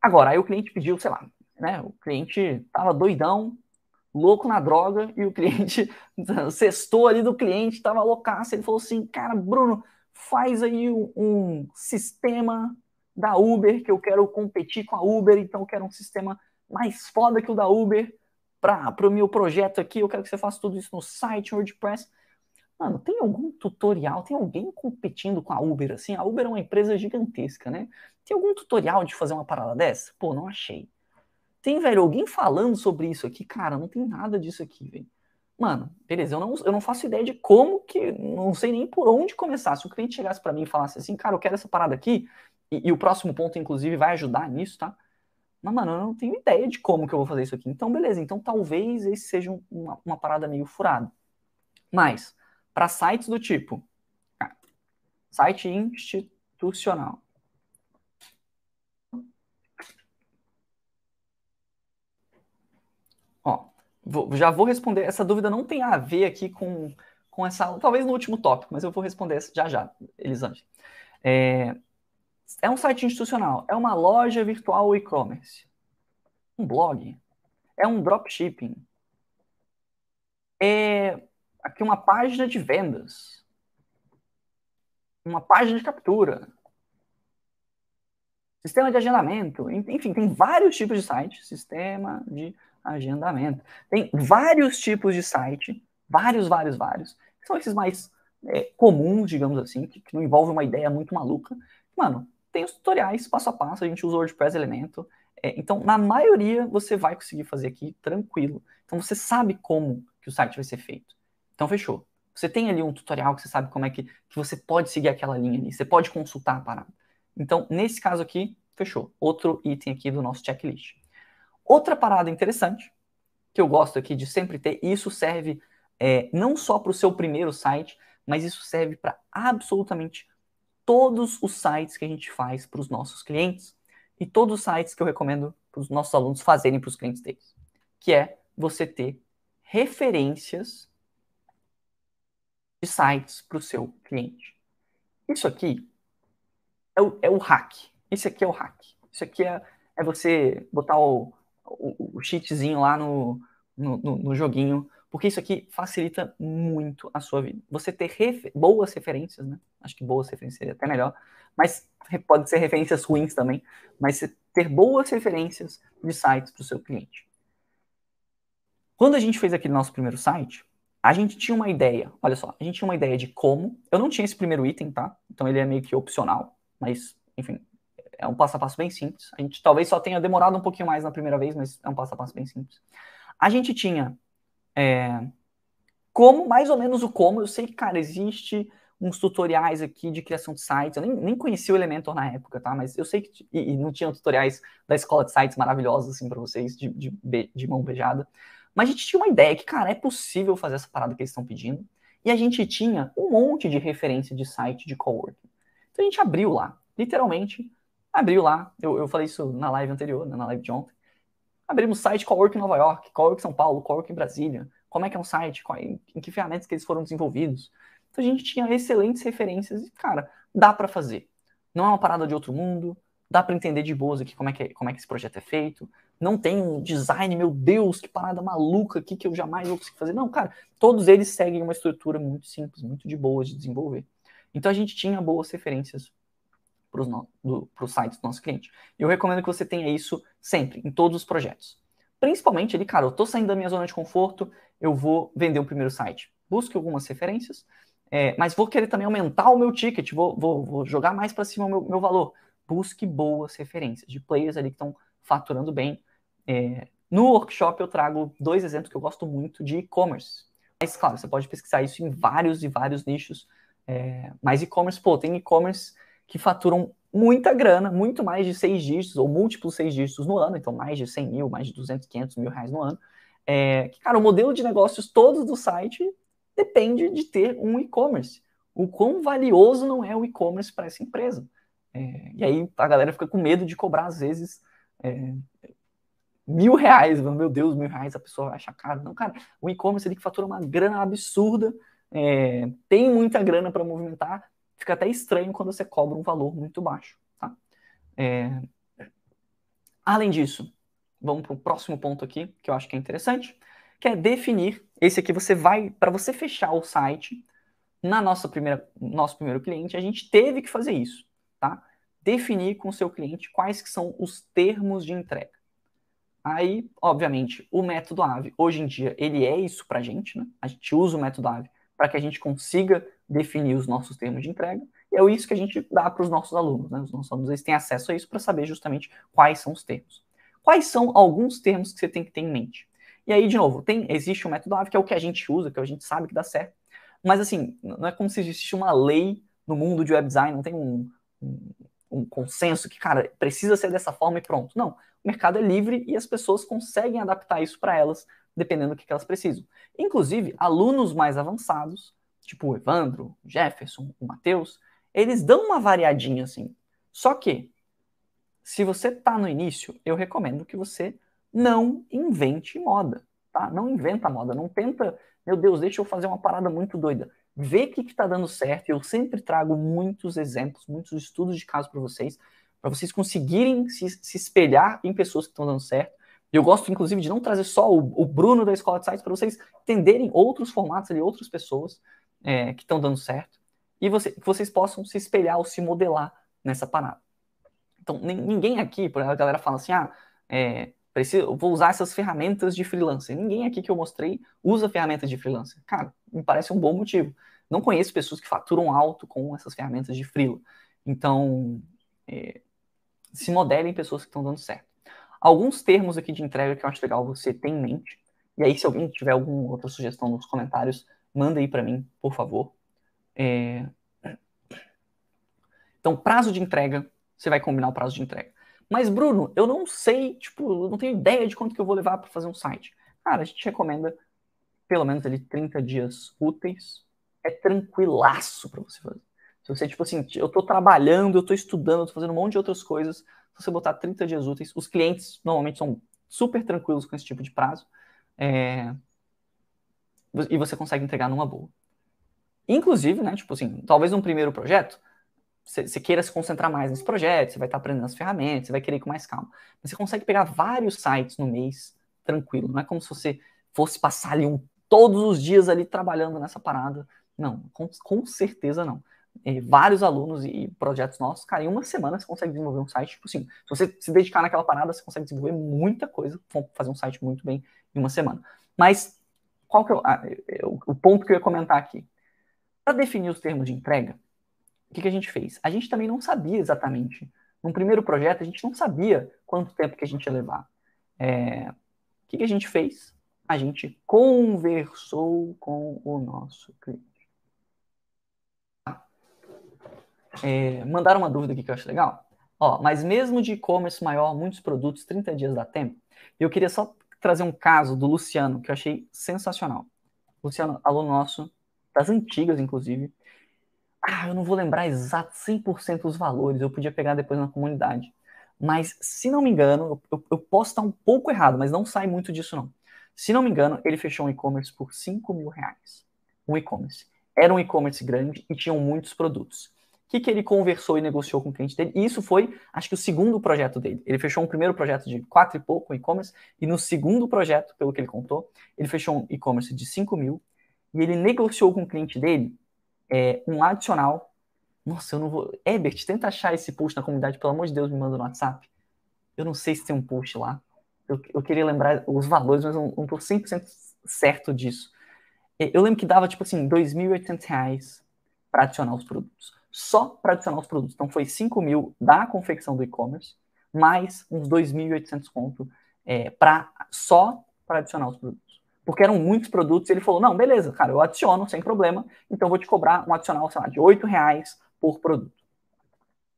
Agora, aí o cliente pediu, sei lá, né? O cliente tava doidão, louco na droga, e o cliente, cestou ali do cliente, tava loucaço, ele falou assim, cara, Bruno, faz aí um, um sistema da Uber, que eu quero competir com a Uber, então eu quero um sistema mais foda que o da Uber. para o meu projeto aqui, eu quero que você faça tudo isso no site WordPress. Mano, tem algum tutorial? Tem alguém competindo com a Uber assim? A Uber é uma empresa gigantesca, né? Tem algum tutorial de fazer uma parada dessa? Pô, não achei. Tem, velho, alguém falando sobre isso aqui? Cara, não tem nada disso aqui, velho. Mano, beleza, eu não, eu não faço ideia de como que, não sei nem por onde começar. Se o cliente chegasse para mim e falasse assim, cara, eu quero essa parada aqui, e, e, o próximo ponto, inclusive, vai ajudar nisso, tá? Mas, mano, eu não tenho ideia de como que eu vou fazer isso aqui. Então, beleza, então talvez esse seja uma, uma parada meio furada. Mas, para sites do tipo, site institucional, Vou, já vou responder. Essa dúvida não tem a ver aqui com, com essa. Talvez no último tópico, mas eu vou responder já já, Elisângela. É, é um site institucional, é uma loja virtual e-commerce, um blog, é um dropshipping, é aqui uma página de vendas, uma página de captura, sistema de agendamento, enfim, tem vários tipos de sites, sistema de agendamento. Tem vários tipos de site, vários, vários, vários. São esses mais é, comuns, digamos assim, que, que, não envolvem uma ideia muito maluca. Mano, tem os tutoriais passo a passo, a gente usa o WordPress Elemento. É, então, na maioria, você vai conseguir fazer aqui tranquilo. Então, você sabe como que o site vai ser feito. Então, fechou. Você tem ali um tutorial que você sabe como é que, que você pode seguir aquela linha ali. Você pode consultar a parada. Então, nesse caso aqui, fechou. Outro item aqui do nosso checklist. Outra parada interessante, que eu gosto aqui de sempre ter, e isso serve é, não só para o seu primeiro site, mas isso serve para absolutamente todos os sites que a gente faz para os nossos clientes e todos os sites que eu recomendo para os nossos alunos fazerem para os clientes deles, que é você ter referências de sites para o seu cliente. Isso aqui é o, é o hack. Isso aqui é o hack. Isso aqui é, é você botar o, o, o cheatzinho lá no, no, no, no, joguinho, porque isso aqui facilita muito a sua vida. Você ter refer boas referências, né? Acho que boas referências seria até melhor, mas pode ser referências ruins também, mas ter boas referências de sites para o seu cliente. Quando a gente fez aquele nosso primeiro site, a gente tinha uma ideia, olha só, a gente tinha uma ideia de como, eu não tinha esse primeiro item, tá? Então ele é meio que opcional, mas, enfim, é um passo a passo bem simples. A gente talvez só tenha demorado um pouquinho mais na primeira vez, mas é um passo a passo bem simples. A gente tinha é, como, mais ou menos o como. Eu sei que, cara, existe uns tutoriais aqui de criação de sites. Eu nem, nem conhecia o Elementor na época, tá? Mas eu sei que. E, e não tinha tutoriais da escola de sites maravilhosos, assim, para vocês, de, de, de mão beijada. Mas a gente tinha uma ideia que, cara, é possível fazer essa parada que eles estão pedindo. E a gente tinha um monte de referência de site de coworking. Então a gente abriu lá, literalmente, Abriu lá, eu, eu falei isso na live anterior, né, na live de ontem. Abrimos site Cowork Nova York, Cowork São Paulo, Cowork Brasília. Como é que é um site, qual, em, em que ferramentas que eles foram desenvolvidos. Então a gente tinha excelentes referências e, cara, dá para fazer. Não é uma parada de outro mundo, dá para entender de boas aqui como é, que, é, como é que esse projeto é feito. Não tem um design, meu Deus, que parada maluca aqui que eu jamais vou conseguir fazer. Não, cara, todos eles seguem uma estrutura muito simples, muito de boa de desenvolver. Então a gente tinha boas referências para o site do nosso cliente. E eu recomendo que você tenha isso sempre, em todos os projetos. Principalmente ali, cara, eu estou saindo da minha zona de conforto, eu vou vender o primeiro site. Busque algumas referências, é, mas vou querer também aumentar o meu ticket, vou, vou, vou jogar mais para cima o meu, meu, valor. Busque boas referências de players ali que estão faturando bem. É, no workshop eu trago dois exemplos que eu gosto muito de e-commerce. Mas, claro, você pode pesquisar isso em vários e vários nichos. É, mas e-commerce, pô, tem e-commerce que faturam muita grana, muito mais de seis dígitos, ou múltiplos seis dígitos no ano, então mais de 100 mil, mais de 200, 500 mil reais no ano. É, que, cara, o modelo de negócios todos do site depende de ter um e-commerce. O quão valioso não é o e-commerce para essa empresa. É, e aí a galera fica com medo de cobrar, às vezes, é, mil reais. Meu Deus, mil reais, a pessoa vai achar caro. Não, cara, o e-commerce ele que fatura uma grana absurda, é, tem muita grana para movimentar, fica até estranho quando você cobra um valor muito baixo. Tá? É... Além disso, vamos para o próximo ponto aqui, que eu acho que é interessante, que é definir. Esse aqui você vai, para você fechar o site, na nossa primeira, nosso primeiro cliente, a gente teve que fazer isso, tá? Definir com o seu cliente quais que são os termos de entrega. Aí, obviamente, o método AVE, hoje em dia, ele é isso para a gente, né? A gente usa o método AVE para que a gente consiga definir os nossos termos de entrega, e é isso que a gente dá para os nossos alunos, né? Os nossos alunos eles têm acesso a isso para saber justamente quais são os termos. Quais são alguns termos que você tem que ter em mente? E aí, de novo, tem, existe o método AVE, que é o que a gente usa, que a gente sabe que dá certo, mas assim, não é como se existisse uma lei no mundo de web design, não tem um, um, um consenso que, cara, precisa ser dessa forma e pronto. Não, o mercado é livre e as pessoas conseguem adaptar isso para elas, dependendo do que, elas precisam. Inclusive, alunos mais avançados, tipo o Evandro, o Jefferson, o Matheus, eles dão uma variadinha assim. Só que, se você está no início, eu recomendo que você não invente moda, tá? Não inventa moda, não tenta, meu Deus, deixa eu fazer uma parada muito doida vê o que está dando certo. Eu sempre trago muitos exemplos, muitos estudos de caso para vocês, para vocês conseguirem se, se, espelhar em pessoas que estão dando certo. Eu gosto, inclusive, de não trazer só o, o Bruno da Escola de Sites para vocês entenderem outros formatos ali, outras pessoas é, que estão dando certo. E você, que vocês possam se espelhar ou se modelar nessa parada. Então, ninguém aqui, por a galera fala assim, ah, é, preciso, vou usar essas ferramentas de freelancer. Ninguém aqui que eu mostrei usa ferramentas de freelancer. Cara, me parece um bom motivo. Não conheço pessoas que faturam alto com essas ferramentas de freela. Então, é, se modelem pessoas que estão dando certo. Alguns termos aqui de entrega que eu acho legal você ter em mente. E aí, se alguém tiver alguma outra sugestão nos comentários, manda aí para mim, por favor. É... Então, prazo de entrega, você vai combinar o prazo de entrega. Mas, Bruno, eu não sei, tipo, eu não tenho ideia de quanto que eu vou levar para fazer um site. Cara, a gente recomenda pelo menos ali 30 dias úteis. É tranquilaço para você fazer. Se você, tipo assim, eu tô trabalhando, eu tô estudando, eu tô fazendo um monte de outras coisas, se você botar 30 dias úteis, os clientes normalmente são super tranquilos com esse tipo de prazo. É... E você consegue entregar numa boa. Inclusive, né, tipo assim, talvez um primeiro projeto, você queira se concentrar mais nesse projeto, você vai estar aprendendo as ferramentas, você vai querer ir com mais calma. Mas você consegue pegar vários sites no mês tranquilo. Não é como se você fosse passar ali um, todos os dias ali trabalhando nessa parada. Não, com, com certeza não. E vários alunos e projetos nossos, cara, em uma semana você consegue desenvolver um site, tipo assim, se você se dedicar naquela parada, você consegue desenvolver muita coisa, fazer um site muito bem em uma semana. Mas qual que é o, ah, o ponto que eu ia comentar aqui? Para definir os termos de entrega, o que, que a gente fez? A gente também não sabia exatamente. No primeiro projeto, a gente não sabia quanto tempo que a gente ia levar. É, o que, que a gente fez? A gente conversou com o nosso cliente. É, mandaram uma dúvida aqui que eu acho legal. Ó, mas mesmo de e-commerce maior, muitos produtos, 30 dias dá tempo. Eu queria só trazer um caso do Luciano, que eu achei sensacional. Luciano, aluno nosso, das antigas, inclusive, ah, eu não vou lembrar exato 100% os valores, eu podia pegar depois na comunidade. Mas, se não me engano, eu, eu, posso estar um pouco errado, mas não sai muito disso não. Se não me engano, ele fechou um e-commerce por 5 mil reais. Um e-commerce. Era um e-commerce grande e tinham muitos produtos. O que, que ele conversou e negociou com o cliente dele? E isso foi, acho que, o segundo projeto dele. Ele fechou um primeiro projeto de 4 e pouco, um e-commerce, e no segundo projeto, pelo que ele contou, ele fechou um e-commerce de 5 mil, e ele negociou com o cliente dele é, um adicional. Nossa, eu não vou. Herbert, tenta achar esse post na comunidade, pelo amor de Deus, me manda no WhatsApp. Eu não sei se tem um post lá. Eu, eu queria lembrar os valores, mas eu não estou 100% certo disso. É, eu lembro que dava, tipo assim, R$ 2.800 para adicionar os produtos. Só para adicionar os produtos. Então foi 5 mil da confecção do e-commerce, mais uns 2.800 conto é, pra, só para adicionar os produtos porque eram muitos produtos, e ele falou, não, beleza, cara, eu adiciono sem problema, então vou te cobrar um adicional, sei lá, de 8 reais por produto.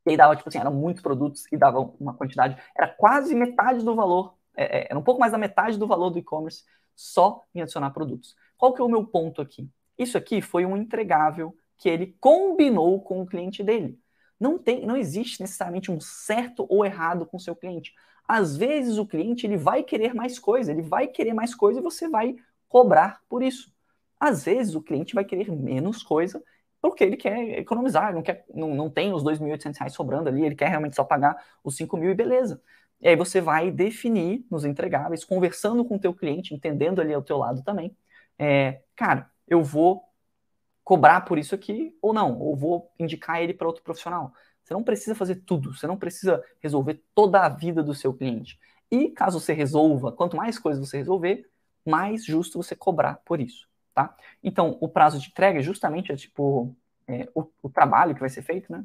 E aí dava, tipo assim, eram muitos produtos e dava uma quantidade, era quase metade do valor, é, é, era um pouco mais da metade do valor do e-commerce só em adicionar produtos. Qual que é o meu ponto aqui? Isso aqui foi um entregável que ele combinou com o cliente dele. Não tem, não existe necessariamente um certo ou errado com o seu cliente às vezes o cliente ele vai querer mais coisa, ele vai querer mais coisa e você vai cobrar por isso. Às vezes o cliente vai querer menos coisa porque ele quer economizar, não, quer, não, não tem os R$ 2.800 sobrando ali, ele quer realmente só pagar os R$ mil e beleza. E aí você vai definir nos entregáveis, conversando com o teu cliente, entendendo ali ao teu lado também, é, cara, eu vou cobrar por isso aqui ou não, ou vou indicar ele para outro profissional. Você não precisa fazer tudo, você não precisa resolver toda a vida do seu cliente. E caso você resolva, quanto mais coisas você resolver, mais justo você cobrar por isso, tá? Então, o prazo de entrega justamente é tipo é, o, o trabalho que vai ser feito, né?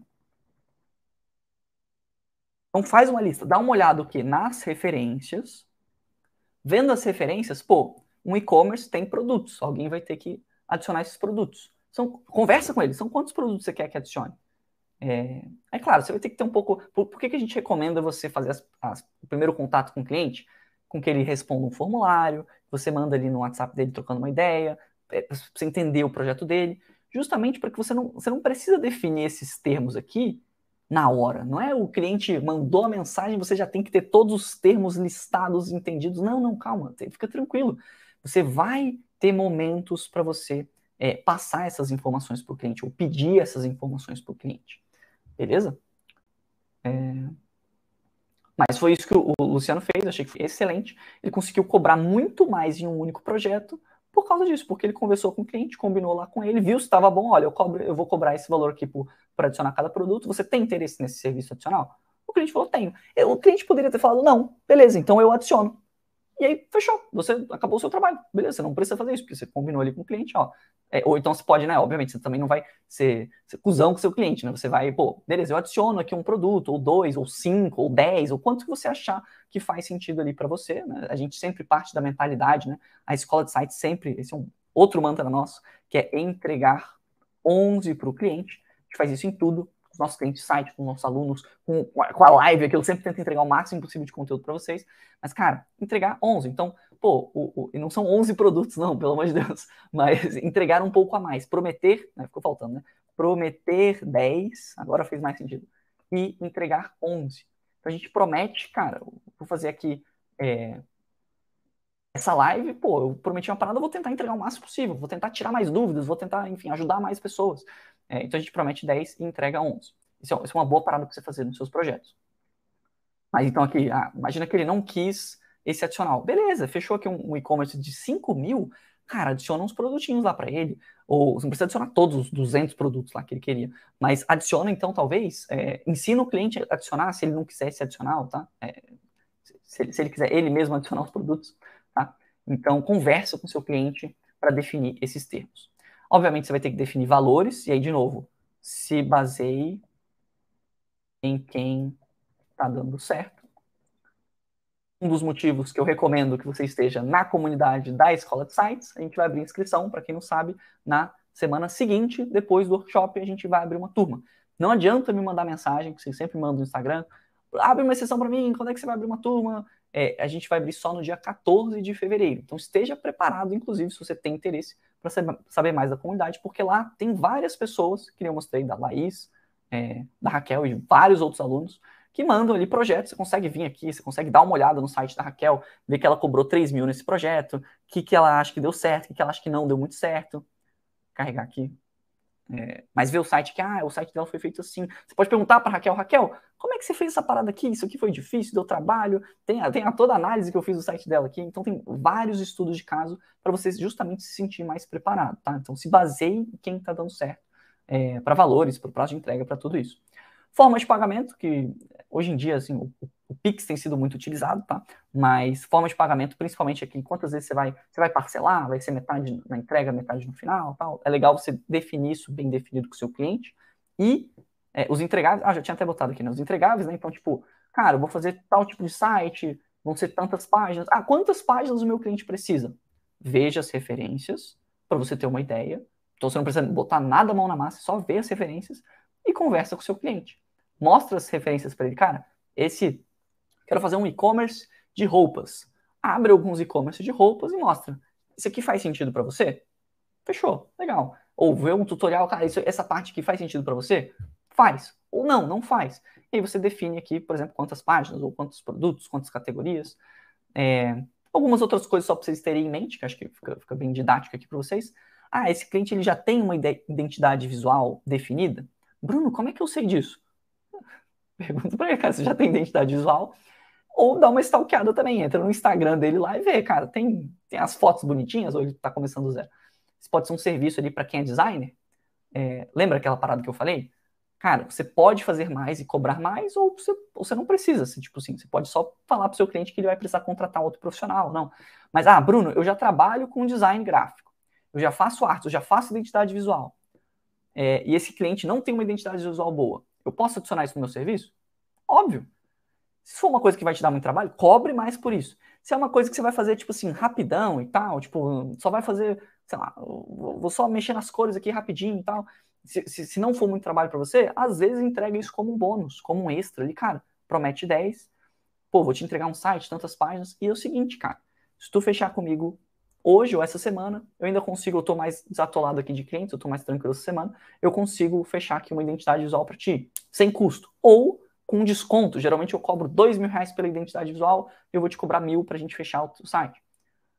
Então faz uma lista, dá uma olhada o que nas referências. Vendo as referências, pô, um e-commerce tem produtos, alguém vai ter que adicionar esses produtos. São, conversa com eles, são quantos produtos você quer que adicione? É, é claro, você vai ter que ter um pouco. Por, por que, que a gente recomenda você fazer as, as, o primeiro contato com o cliente? Com que ele responda um formulário, você manda ali no WhatsApp dele trocando uma ideia, é, para você entender o projeto dele, justamente para que você não, você não precisa definir esses termos aqui na hora. Não é o cliente mandou a mensagem, você já tem que ter todos os termos listados, entendidos. Não, não, calma, fica tranquilo. Você vai ter momentos para você é, passar essas informações para o cliente ou pedir essas informações para o cliente. Beleza? É... Mas foi isso que o Luciano fez, achei que foi excelente. Ele conseguiu cobrar muito mais em um único projeto por causa disso, porque ele conversou com o cliente, combinou lá com ele, viu se estava bom, olha, eu, cobro, eu vou cobrar esse valor aqui por adicionar cada produto, você tem interesse nesse serviço adicional? O cliente falou, tenho. O cliente poderia ter falado, não, beleza, então eu adiciono. E aí, fechou. Você acabou o seu trabalho. Beleza, você não precisa fazer isso, porque você combinou ali com o cliente, ó. É, ou então você pode, né? Obviamente, você também não vai ser, ser cuzão com o seu cliente, né? Você vai, pô, beleza, eu adiciono aqui um produto, ou dois, ou cinco, ou dez, ou quanto que você achar que faz sentido ali para você, né? A gente sempre parte da mentalidade, né? A escola de site sempre, esse é um outro mantra nosso, que é entregar 11 para o cliente. A gente faz isso em tudo, os nossos clientes site, com os nossos alunos, com, com a live aqui, eu sempre tento entregar o máximo possível de conteúdo para vocês. Mas, cara, entregar 11. Então, pô, o, o, e não são 11 produtos, não, pelo amor de Deus, mas entregar um pouco a mais. Prometer, né, ficou faltando, né? Prometer 10, agora fez mais sentido. E entregar 11. Então, a gente promete, cara, vou fazer aqui é, essa live, pô, eu prometi uma parada, eu vou tentar entregar o máximo possível, vou tentar tirar mais dúvidas, vou tentar, enfim, ajudar mais pessoas. É, então a gente promete 10 e entrega 11. Isso é, isso é uma boa parada para você fazer nos seus projetos. Mas então aqui, ah, imagina que ele não quis esse adicional. Beleza, fechou aqui um, um e-commerce de 5 mil, cara, adiciona uns produtinhos lá para ele. Ou você não precisa adicionar todos os 200 produtos lá que ele queria. Mas adiciona então, talvez, é, ensina o cliente a adicionar, se ele não quiser esse adicional, tá? É, se, se, ele quiser ele mesmo adicionar os produtos, tá? Então, conversa com seu cliente para definir esses termos. Obviamente, você vai ter que definir valores, e aí, de novo, se baseie em quem está dando certo. Um dos motivos que eu recomendo que você esteja na comunidade da Escola de Sites, a gente vai abrir inscrição, para quem não sabe, na semana seguinte, depois do workshop, a gente vai abrir uma turma. Não adianta me mandar mensagem, que você sempre manda no Instagram, abre uma sessão para mim, quando é que você vai abrir uma turma? É, a gente vai abrir só no dia 14 de fevereiro. Então esteja preparado, inclusive, se você tem interesse, para saber mais da comunidade, porque lá tem várias pessoas, que eu mostrei, da Laís, é, da Raquel e vários outros alunos, que mandam ali projetos. Você consegue vir aqui, você consegue dar uma olhada no site da Raquel, ver que ela cobrou 3 mil nesse projeto, o que, que ela acha que deu certo, o que, que ela acha que não deu muito certo. Vou carregar aqui é, mas ver o site que, ah, o site dela foi feito assim. Você pode perguntar para Raquel, Raquel, como é que você fez essa parada aqui? Isso aqui foi difícil, deu trabalho? Tem, tem a toda a análise que eu fiz do site dela aqui. Então tem vários estudos de caso para você justamente se sentir mais preparado, tá? Então se baseie em quem está dando certo é, para valores, para o prazo de entrega, para tudo isso. Forma de pagamento, que hoje em dia, assim, o, o Pix tem sido muito utilizado, tá? Mas forma de pagamento, principalmente aqui, quantas vezes você vai, você vai parcelar, vai ser metade na entrega, metade no final, tal. É legal você definir isso bem definido com o seu cliente. E é, os entregáveis, ah, já tinha até botado aqui, né? Os entregáveis, né? Então, tipo, cara, eu vou fazer tal tipo de site, vão ser tantas páginas. Ah, quantas páginas o meu cliente precisa? Veja as referências para você ter uma ideia. Então, você não precisa botar nada a mão na massa, só ver as referências e conversa com o seu cliente mostra as referências para ele. Cara, esse. Quero fazer um e-commerce de roupas. Abre alguns e-commerce de roupas e mostra. Isso aqui faz sentido para você? Fechou, legal. Ou vê um tutorial, cara, isso, essa parte aqui faz sentido para você? Faz. Ou não, não faz. E aí você define aqui, por exemplo, quantas páginas, ou quantos produtos, quantas categorias. É, algumas outras coisas só para vocês terem em mente, que acho que fica, fica bem didático aqui para vocês. Ah, esse cliente ele já tem uma identidade visual definida? Bruno, como é que eu sei disso? Pergunta pra ele, cara, você já tem identidade visual? Ou dá uma stalkeada também, entra no Instagram dele lá e vê, cara, tem, tem as fotos bonitinhas ou ele tá começando do zero? Isso pode ser um serviço ali para quem é designer. É, lembra aquela parada que eu falei? cara, você pode fazer mais e cobrar mais, ou você, ou você não precisa. Assim, tipo assim, você pode só falar para o seu cliente que ele vai precisar contratar outro profissional, não. Mas, ah, Bruno, eu já trabalho com design gráfico, eu já faço arte, eu já faço identidade visual. É, e esse cliente não tem uma identidade visual boa. Eu posso adicionar isso no meu serviço? Óbvio. Se for uma coisa que vai te dar muito trabalho, cobre mais por isso. Se é uma coisa que você vai fazer, tipo assim, rapidão e tal, tipo, só vai fazer, sei lá, vou só mexer nas cores aqui rapidinho e tal. Se, se, se não for muito trabalho para você, às vezes entrega isso como um bônus, como um extra ali, cara, promete 10, pô, vou te entregar um site, tantas páginas, e é o seguinte, cara, se tu fechar comigo hoje ou essa semana, eu ainda consigo, eu tô mais desatolado aqui de clientes, eu tô mais tranquilo essa semana, eu consigo fechar aqui uma identidade visual para ti, sem custo. Ou com desconto. Geralmente eu cobro dois mil reais pela identidade visual e eu vou te cobrar mil para a gente fechar o site.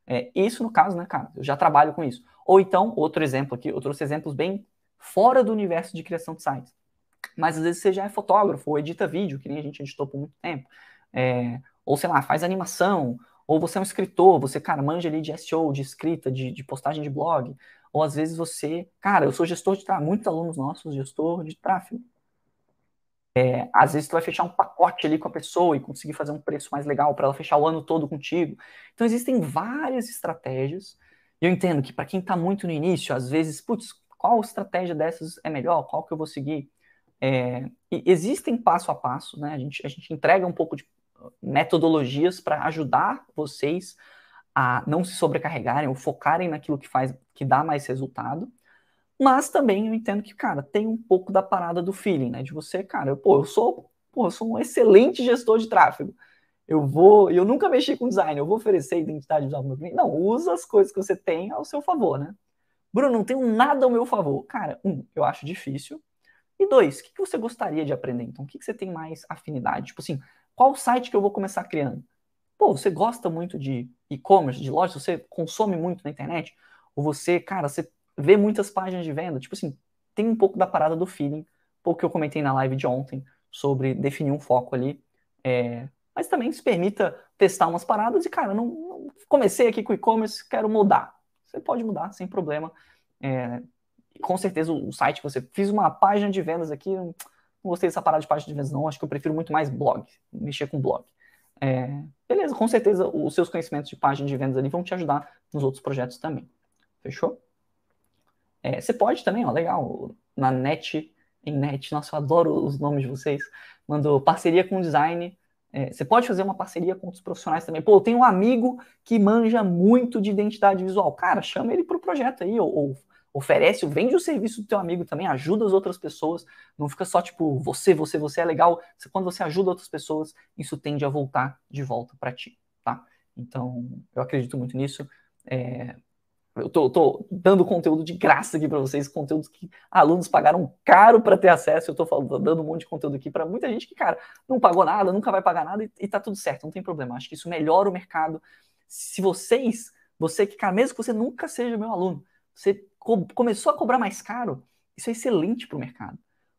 É, isso no caso, né, cara? Eu já trabalho com isso. Ou então, outro exemplo aqui, eu trouxe exemplos bem fora do universo de criação de sites. Mas às vezes você já é fotógrafo ou edita vídeo, que nem a gente editou por muito tempo. É, ou sei lá, faz animação, ou você é um escritor, você, cara, manja ali de SEO, de escrita, de, de postagem de blog. Ou às vezes você, cara, eu sou gestor de tráfego, muitos alunos nossos, gestor de tráfego. É, às vezes tu vai fechar um pacote ali com a pessoa e conseguir fazer um preço mais legal para ela fechar o ano todo contigo. Então existem várias estratégias. E eu entendo que para quem está muito no início, às vezes, putz, qual estratégia dessas é melhor? Qual que eu vou seguir? É, existem passo a passo, né? A gente, a gente entrega um pouco de metodologias para ajudar vocês a não se sobrecarregarem ou focarem naquilo que faz que dá mais resultado. Mas também eu entendo que, cara, tem um pouco da parada do feeling, né? De você, cara, eu, pô, eu sou, pô, eu sou um excelente gestor de tráfego. Eu vou, eu nunca mexi com design, eu vou oferecer identidade visual para meu cliente. Não, usa as coisas que você tem ao seu favor, né? Bruno, não tenho nada ao meu favor. Cara, um, eu acho difícil. E dois, o que, você gostaria de aprender? Então, o que, você tem mais afinidade? Tipo assim, qual site que eu vou começar criando? Pô, você gosta muito de e-commerce, de loja, você consome muito na internet? Ou você, cara, você vê muitas páginas de venda. Tipo assim, tem um pouco da parada do feeling, pouco que eu comentei na live de ontem sobre definir um foco ali. É, mas também se permita testar umas paradas e, cara, não, não comecei aqui com e-commerce, quero mudar. Você pode mudar sem problema. É, com certeza o site que você fiz uma página de vendas aqui, não gostei dessa parada de página de vendas, não. Acho que eu prefiro muito mais blog, mexer com blog. É, beleza, com certeza os seus conhecimentos de página de vendas ali vão te ajudar nos outros projetos também. Fechou? É, você pode também, ó, legal, na net, em net, nossa, eu adoro os nomes de vocês, mandou parceria com design, é, você pode fazer uma parceria com outros profissionais também. Pô, eu tenho um amigo que manja muito de identidade visual. Cara, chama ele para o projeto aí, ou, ou, oferece, vende o serviço do teu amigo também, ajuda as outras pessoas. Não fica só tipo, você, você, você é legal. Quando você ajuda outras pessoas, isso tende a voltar de volta para ti, tá? Então, eu acredito muito nisso. É, eu tô, tô, dando conteúdo de graça aqui para vocês, conteúdos que alunos pagaram caro para ter acesso. Eu tô falando, dando um monte de conteúdo aqui para muita gente que, cara, não pagou nada, nunca vai pagar nada e, e tá tudo certo, não tem problema. Acho que isso melhora o mercado. Se vocês, você que, cara, mesmo que você nunca seja meu aluno, você co começou a cobrar mais caro, isso é excelente para o mercado.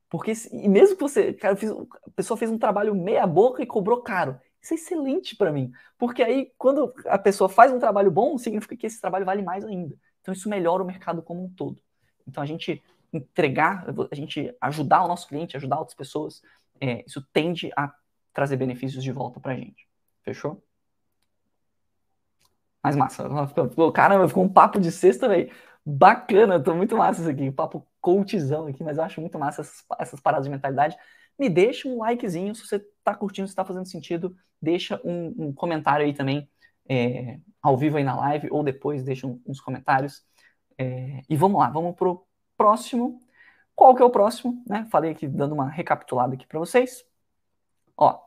Porque, e mesmo que você, cara, a pessoa fez um trabalho meia boca e cobrou caro, isso é excelente para mim, porque aí quando a pessoa faz um trabalho bom, significa que esse trabalho vale mais ainda. Então isso melhora o mercado como um todo. Então a gente entregar, a gente ajudar o nosso cliente, ajudar outras pessoas, é, isso tende a trazer benefícios de volta para a gente. Fechou? Mais massa. Caramba, ficou um papo de sexta, velho. Bacana, tô muito massa isso aqui. Papo coachzão aqui, mas eu acho muito massa essas, essas paradas de mentalidade. Me deixa um likezinho se você tá curtindo, se tá fazendo sentido deixa um, um comentário aí também, é, ao vivo aí na live, ou depois deixa um, uns comentários. É, e vamos lá, vamos pro próximo. Qual que é o próximo? Né? Falei aqui, dando uma recapitulada aqui para vocês. Ó,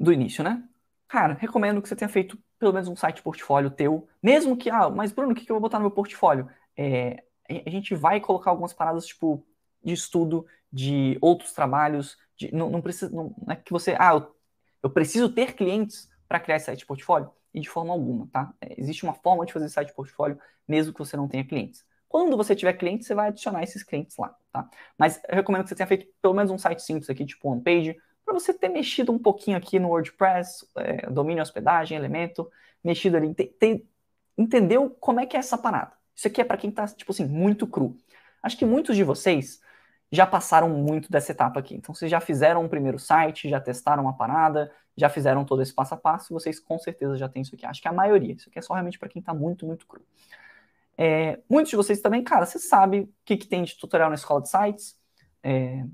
do início, né? Cara, recomendo que você tenha feito pelo menos um site portfólio teu, mesmo que, ah, mas Bruno, o que, que eu vou botar no meu portfólio? É, a gente vai colocar algumas paradas, tipo, de estudo, de outros trabalhos, de, não, não precisa, não, não é que você, ah, eu eu preciso ter clientes para criar esse site portfólio? E de forma alguma, tá? É, existe uma forma de fazer site portfólio mesmo que você não tenha clientes. Quando você tiver clientes, você vai adicionar esses clientes lá, tá? Mas eu recomendo que você tenha feito pelo menos um site simples aqui, tipo one page, para você ter mexido um pouquinho aqui no WordPress, é, domínio, hospedagem, elemento, mexido ali, ter, ter, entendeu como é que é essa parada. Isso aqui é para quem está tipo assim, muito cru. Acho que muitos de vocês já passaram muito dessa etapa aqui. Então, vocês já fizeram um primeiro site, já testaram uma parada, já fizeram todo esse passo a passo, vocês com certeza já têm isso aqui. Acho que a maioria. Isso aqui é só realmente para quem está muito, muito cru. É, muitos de vocês também, cara, você sabe o que, que tem de tutorial na escola de sites. É,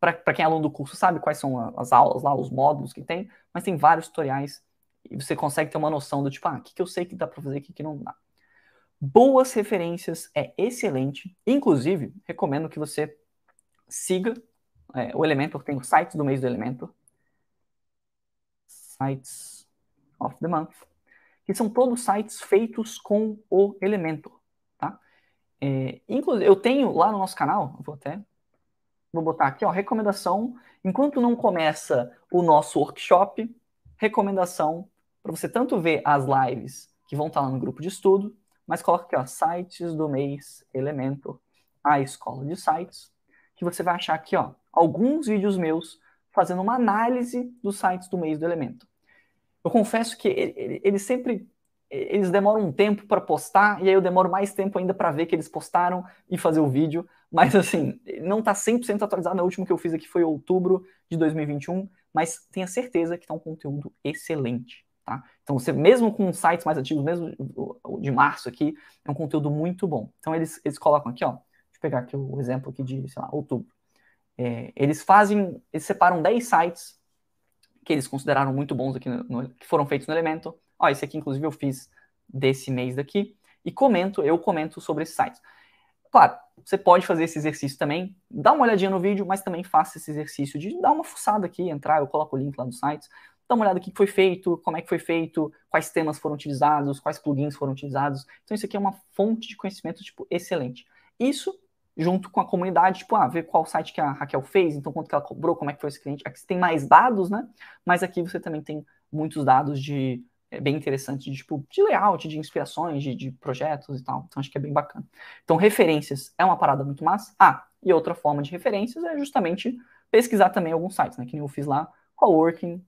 para quem é aluno do curso, sabe quais são as aulas lá, os módulos que tem, mas tem vários tutoriais e você consegue ter uma noção do tipo, ah, o que, que eu sei que dá para fazer, o que, que não dá. Boas referências é excelente. Inclusive, recomendo que você siga é, o Elementor, tem o sites do mês do Elementor. Sites of the Month. Que são todos sites feitos com o Elementor. Tá? É, inclusive, eu tenho lá no nosso canal, vou até vou botar aqui, ó, recomendação. Enquanto não começa o nosso workshop, recomendação para você tanto ver as lives que vão estar lá no grupo de estudo, mas coloca aqui, ó, sites do mês Elementor, a escola de sites, que você vai achar aqui, ó, alguns vídeos meus fazendo uma análise dos sites do mês do Elementor. Eu confesso que eles sempre eles demoram um tempo para postar e aí eu demoro mais tempo ainda para ver que eles postaram e fazer o vídeo, mas assim, não está 100% atualizado, a última que eu fiz aqui foi outubro de 2021, mas tenha certeza que está um conteúdo excelente. Tá? Então, você, mesmo com sites mais antigos, mesmo o de março aqui, é um conteúdo muito bom. Então, eles, eles colocam aqui, ó, deixa eu pegar aqui o exemplo aqui de, sei lá, outubro. É, eles fazem, eles separam 10 sites que eles consideraram muito bons aqui, no, no, que foram feitos no Elemento. Ó, esse aqui, inclusive, eu fiz desse mês daqui. E comento, eu comento sobre esses sites. Claro, você pode fazer esse exercício também, dá uma olhadinha no vídeo, mas também faça esse exercício de dar uma fuçada aqui, entrar, eu coloco o link lá dos sites, dá uma olhada o que foi feito, como é que foi feito, quais temas foram utilizados, quais plugins foram utilizados. Então isso aqui é uma fonte de conhecimento tipo excelente. Isso junto com a comunidade, tipo, ah, ver qual site que a Raquel fez, então quanto que ela cobrou, como é que foi esse cliente. Aqui você tem mais dados, né? Mas aqui você também tem muitos dados de é bem interessante de, tipo, de layout, de inspirações, de, de, projetos e tal. Então acho que é bem bacana. Então referências é uma parada muito massa. Ah, e outra forma de referências é justamente pesquisar também alguns sites, né? Que nem eu fiz lá, Coworking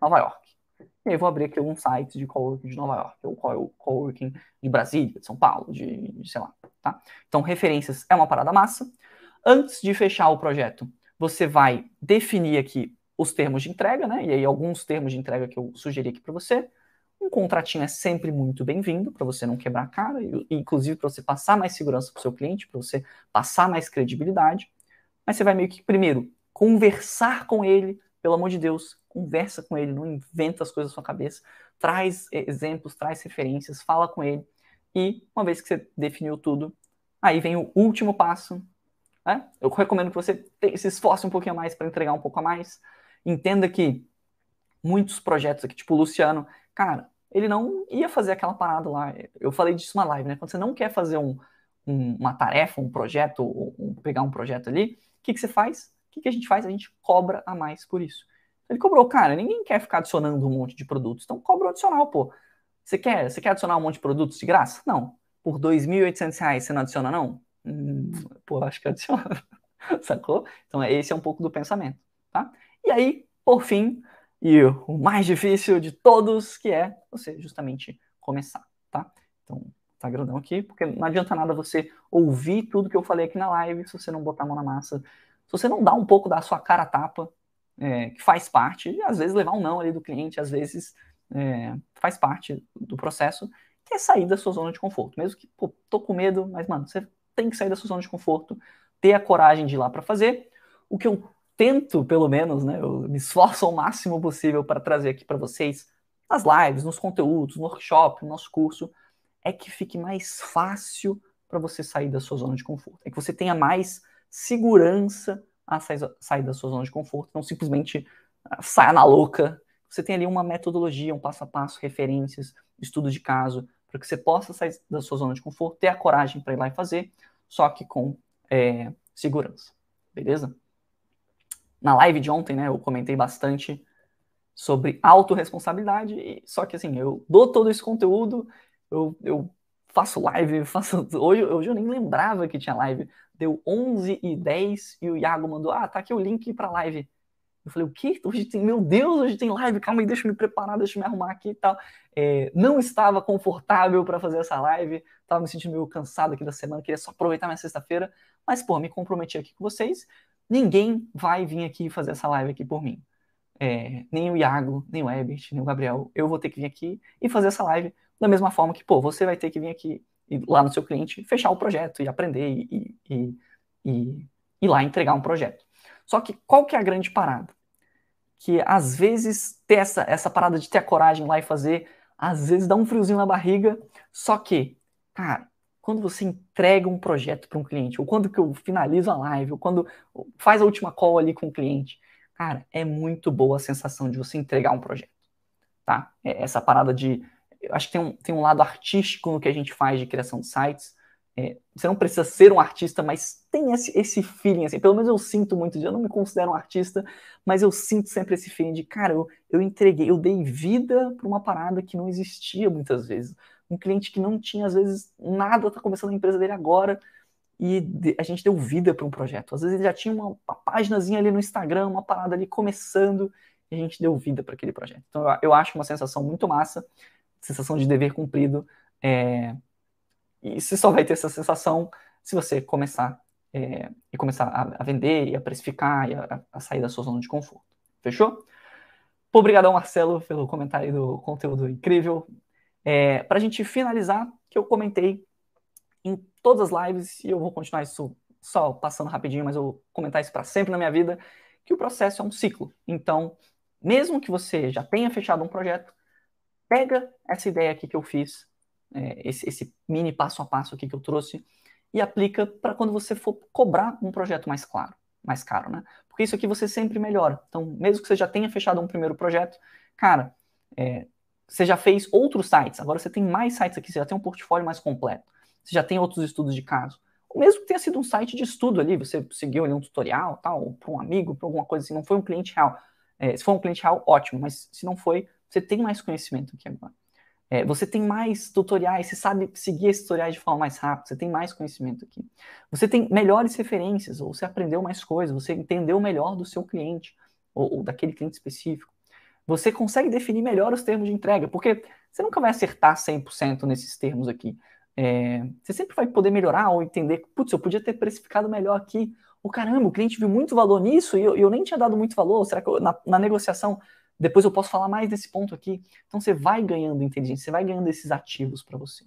Nova York. E eu vou abrir aqui alguns sites de coworking de Nova York, ou coworking de Brasília, de São Paulo, de, de sei lá, tá? Então, referências é uma parada massa. Antes de fechar o projeto, você vai definir aqui os termos de entrega, né? E aí alguns termos de entrega que eu sugeri aqui para você. Um contratinho é sempre muito bem-vindo para você não quebrar a cara, e, inclusive para você passar mais segurança para o seu cliente, para você passar mais credibilidade. Mas você vai meio que primeiro conversar com ele, pelo amor de Deus, conversa com ele, não inventa as coisas na sua cabeça, traz exemplos, traz referências, fala com ele. E uma vez que você definiu tudo, aí vem o último passo. Né? Eu recomendo que você se esforce um pouquinho mais para entregar um pouco a mais. Entenda que muitos projetos aqui, tipo o Luciano, cara, ele não ia fazer aquela parada lá. Eu falei disso na live, né? Quando você não quer fazer um, um, uma tarefa, um projeto, um, pegar um projeto ali, o que, que você faz? O que, que a gente faz? A gente cobra a mais por isso. Ele cobrou, cara, ninguém quer ficar adicionando um monte de produtos, então cobra o adicional, pô. Você quer, você quer adicionar um monte de produtos de graça? Não. Por R$ 2.800 você não adiciona, não? Hum, pô, acho que adiciona. Sacou? Então esse é um pouco do pensamento, tá? E aí, por fim, e o mais difícil de todos, que é você justamente começar, tá? Então, tá grandão aqui, porque não adianta nada você ouvir tudo que eu falei aqui na live se você não botar a mão na massa, se você não dá um pouco da sua cara tapa, é, que faz parte, às vezes levar um não ali do cliente, às vezes é, faz parte do processo, que é sair da sua zona de conforto. Mesmo que, pô, tô com medo, mas, mano, você tem que sair da sua zona de conforto, ter a coragem de ir lá para fazer. O que eu tento, pelo menos, né, eu me esforço ao máximo possível para trazer aqui para vocês, nas lives, nos conteúdos, no workshop, no nosso curso, é que fique mais fácil para você sair da sua zona de conforto. É que você tenha mais segurança a sair, da sua zona de conforto, não simplesmente uh, saia na louca. Você tem ali uma metodologia, um passo a passo, referências, estudos de caso, para que você possa sair da sua zona de conforto, ter a coragem para ir lá e fazer, só que com é, segurança. Beleza? Na live de ontem, né, eu comentei bastante sobre autorresponsabilidade, só que assim, eu dou todo esse conteúdo, eu, eu faço live, faço. Hoje, hoje eu nem lembrava que tinha live. Deu 11 e 10 e o Iago mandou: Ah, tá aqui o link pra live. Eu falei: O quê? Hoje tem. Meu Deus, hoje tem live. Calma aí, deixa eu me preparar, deixa eu me arrumar aqui e tal. É, não estava confortável para fazer essa live. Tava me sentindo meio cansado aqui da semana, queria só aproveitar minha sexta-feira. mas, pô, me comprometi aqui com vocês, ninguém vai vir aqui fazer essa live aqui por mim. É, nem o Iago, nem o Ebert, nem o Gabriel. Eu vou ter que vir aqui e fazer essa live da mesma forma que, pô, você vai ter que vir aqui e, lá no seu cliente, fechar o projeto e aprender e, e, e, e lá entregar um projeto. Só que qual que é a grande parada? Que às vezes ter essa, essa parada de ter a coragem lá e fazer, às vezes dá um friozinho na barriga, só que, cara, quando você entrega um projeto para um cliente, ou quando que eu finalizo a live, ou quando faz a última call ali com o cliente, cara, é muito boa a sensação de você entregar um projeto, tá? É essa parada de, eu acho que tem um, tem um lado artístico no que a gente faz de criação de sites, é, você não precisa ser um artista, mas tem esse, esse feeling, assim, pelo menos eu sinto muito, eu não me considero um artista, mas eu sinto sempre esse feeling de, cara, eu, eu entreguei, eu dei vida para uma parada que não existia muitas vezes. Um cliente que não tinha, às vezes, nada, está começando a empresa dele agora, e a gente deu vida para um projeto. Às vezes ele já tinha uma, uma páginazinha ali no Instagram, uma parada ali começando, e a gente deu vida para aquele projeto. Então eu, acho uma sensação muito massa, sensação de dever cumprido, é, e você só vai ter essa sensação se você começar é, e começar a, a, vender e a precificar e a, a, sair da sua zona de conforto. Fechou? Obrigado, Marcelo, pelo comentário do conteúdo incrível. É, Para a gente finalizar, que eu comentei em todas as lives, e eu vou continuar isso só passando rapidinho, mas eu vou comentar isso para sempre na minha vida, que o processo é um ciclo. Então, mesmo que você já tenha fechado um projeto, pega essa ideia aqui que eu fiz, é, esse, esse, mini passo a passo aqui que eu trouxe e aplica para quando você for cobrar um projeto mais claro, mais caro, né? Porque isso aqui você sempre melhora. Então, mesmo que você já tenha fechado um primeiro projeto, cara, é, você já fez outros sites, agora você tem mais sites aqui, você já tem um portfólio mais completo, você já tem outros estudos de caso. Ou mesmo que tenha sido um site de estudo ali, você seguiu ali um tutorial, tal, para um amigo, para alguma coisa assim, não foi um cliente real. É, se for um cliente real, ótimo, mas se não foi, você tem mais conhecimento aqui agora. É, você tem mais tutoriais, você sabe seguir esses tutoriais de forma mais rápida, você tem mais conhecimento aqui. Você tem melhores referências, ou você aprendeu mais coisas, você entendeu melhor do seu cliente, ou, ou daquele cliente específico. Você consegue definir melhor os termos de entrega, porque você nunca vai acertar 100% nesses termos aqui. É, você sempre vai poder melhorar ou entender, putz, eu podia ter precificado melhor aqui. O caramba, o cliente viu muito valor nisso e eu, eu nem tinha dado muito valor. Será que eu, na, na negociação depois eu posso falar mais desse ponto aqui. Então você vai ganhando inteligência, você vai ganhando esses ativos para você.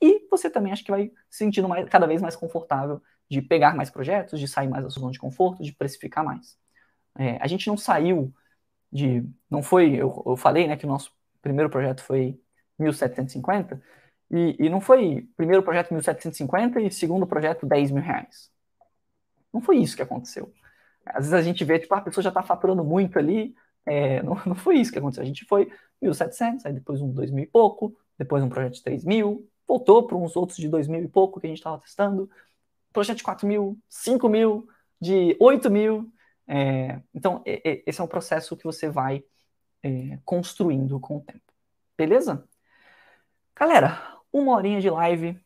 E você também acho que vai se sentindo mais, cada vez mais confortável de pegar mais projetos, de sair mais da sua zona de conforto, de precificar mais. É, a gente não saiu de. Não foi. Eu, eu falei né, que o nosso primeiro projeto foi 1750, e, e não foi primeiro projeto 1750 e segundo projeto 10 mil reais. Não foi isso que aconteceu. Às vezes a gente vê, tipo, ah, a pessoa já está faturando muito ali, é, não, não foi isso que aconteceu. A gente foi 1.700, aí depois um 2.000 e pouco, depois um projeto de 3.000, voltou para uns outros de 2.000 e pouco que a gente estava testando, projeto de 4.000, 5.000, de 8.000. É, então, esse é um processo que você vai é, construindo com o tempo. Beleza? Galera, uma horinha de live.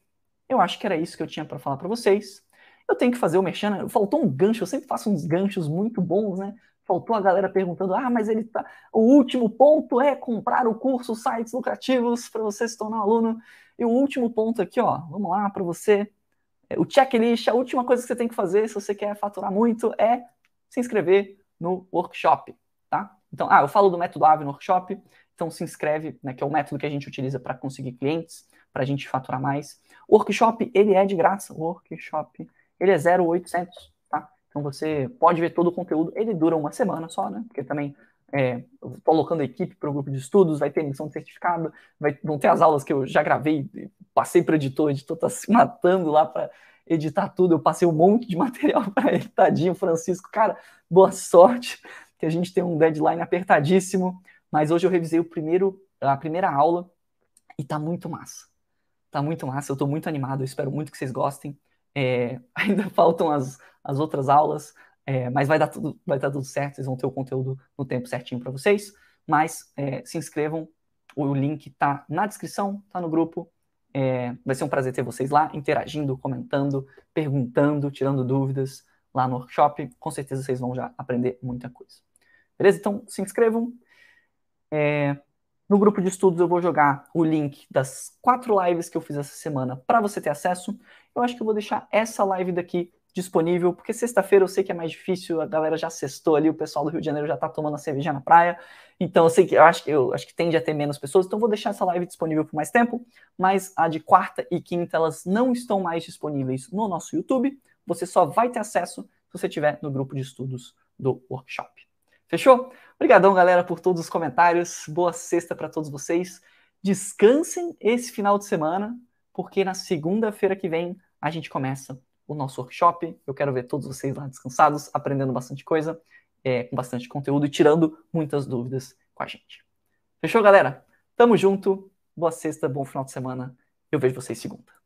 Eu acho que era isso que eu tinha para falar para vocês. Eu tenho que fazer o mexendo. Faltou um gancho. Eu sempre faço uns ganchos muito bons, né? faltou a galera perguntando: ah, mas ele tá. O último ponto é comprar o curso Sites Lucrativos para você se tornar aluno. E o último ponto aqui, ó, vamos lá para você. É, o checklist, a última coisa que você tem que fazer se você quer faturar muito é se inscrever no workshop, tá? Então, ah, eu falo do método AVE no workshop, então se inscreve, né, que é o método que a gente utiliza para conseguir clientes, para a gente faturar mais. O workshop, ele é de graça, o workshop, ele é 0,800, então você pode ver todo o conteúdo. Ele dura uma semana só, né? Porque também é, colocando a equipe para o grupo de estudos, vai ter emissão de certificado, vai, vão ter as aulas que eu já gravei, passei para o editor, o editor está se matando lá para editar tudo. Eu passei um monte de material para ele, tadinho, Francisco. Cara, boa sorte, que a gente tem um deadline apertadíssimo. Mas hoje eu revisei o primeiro, a primeira aula e tá muito massa. Tá muito massa, eu estou muito animado, eu espero muito que vocês gostem. É, ainda faltam as, as outras aulas, é, mas vai dar tudo, vai dar tudo certo, vocês vão ter o conteúdo no tempo certinho para vocês. Mas é, se inscrevam, o link está na descrição, está no grupo. É, vai ser um prazer ter vocês lá, interagindo, comentando, perguntando, tirando dúvidas lá no workshop. Com certeza vocês vão já aprender muita coisa. Beleza? Então se inscrevam. É, no grupo de estudos eu vou jogar o link das quatro lives que eu fiz essa semana para você ter acesso. Eu acho que eu vou deixar essa live daqui disponível, porque sexta-feira eu sei que é mais difícil, a galera já sextou ali, o pessoal do Rio de Janeiro já tá tomando a cerveja na praia. Então eu sei que eu acho que eu acho que tende a ter menos pessoas, então vou deixar essa live disponível por mais tempo, mas a de quarta e quinta elas não estão mais disponíveis no nosso YouTube. Você só vai ter acesso se você estiver no grupo de estudos do workshop. Fechou? Obrigadão, galera, por todos os comentários. Boa sexta para todos vocês. Descansem esse final de semana, porque na segunda-feira que vem a gente começa o nosso workshop. Eu quero ver todos vocês lá descansados, aprendendo bastante coisa, é, com bastante conteúdo e tirando muitas dúvidas com a gente. Fechou, galera? Tamo junto. Boa sexta, bom final de semana. Eu vejo vocês segunda.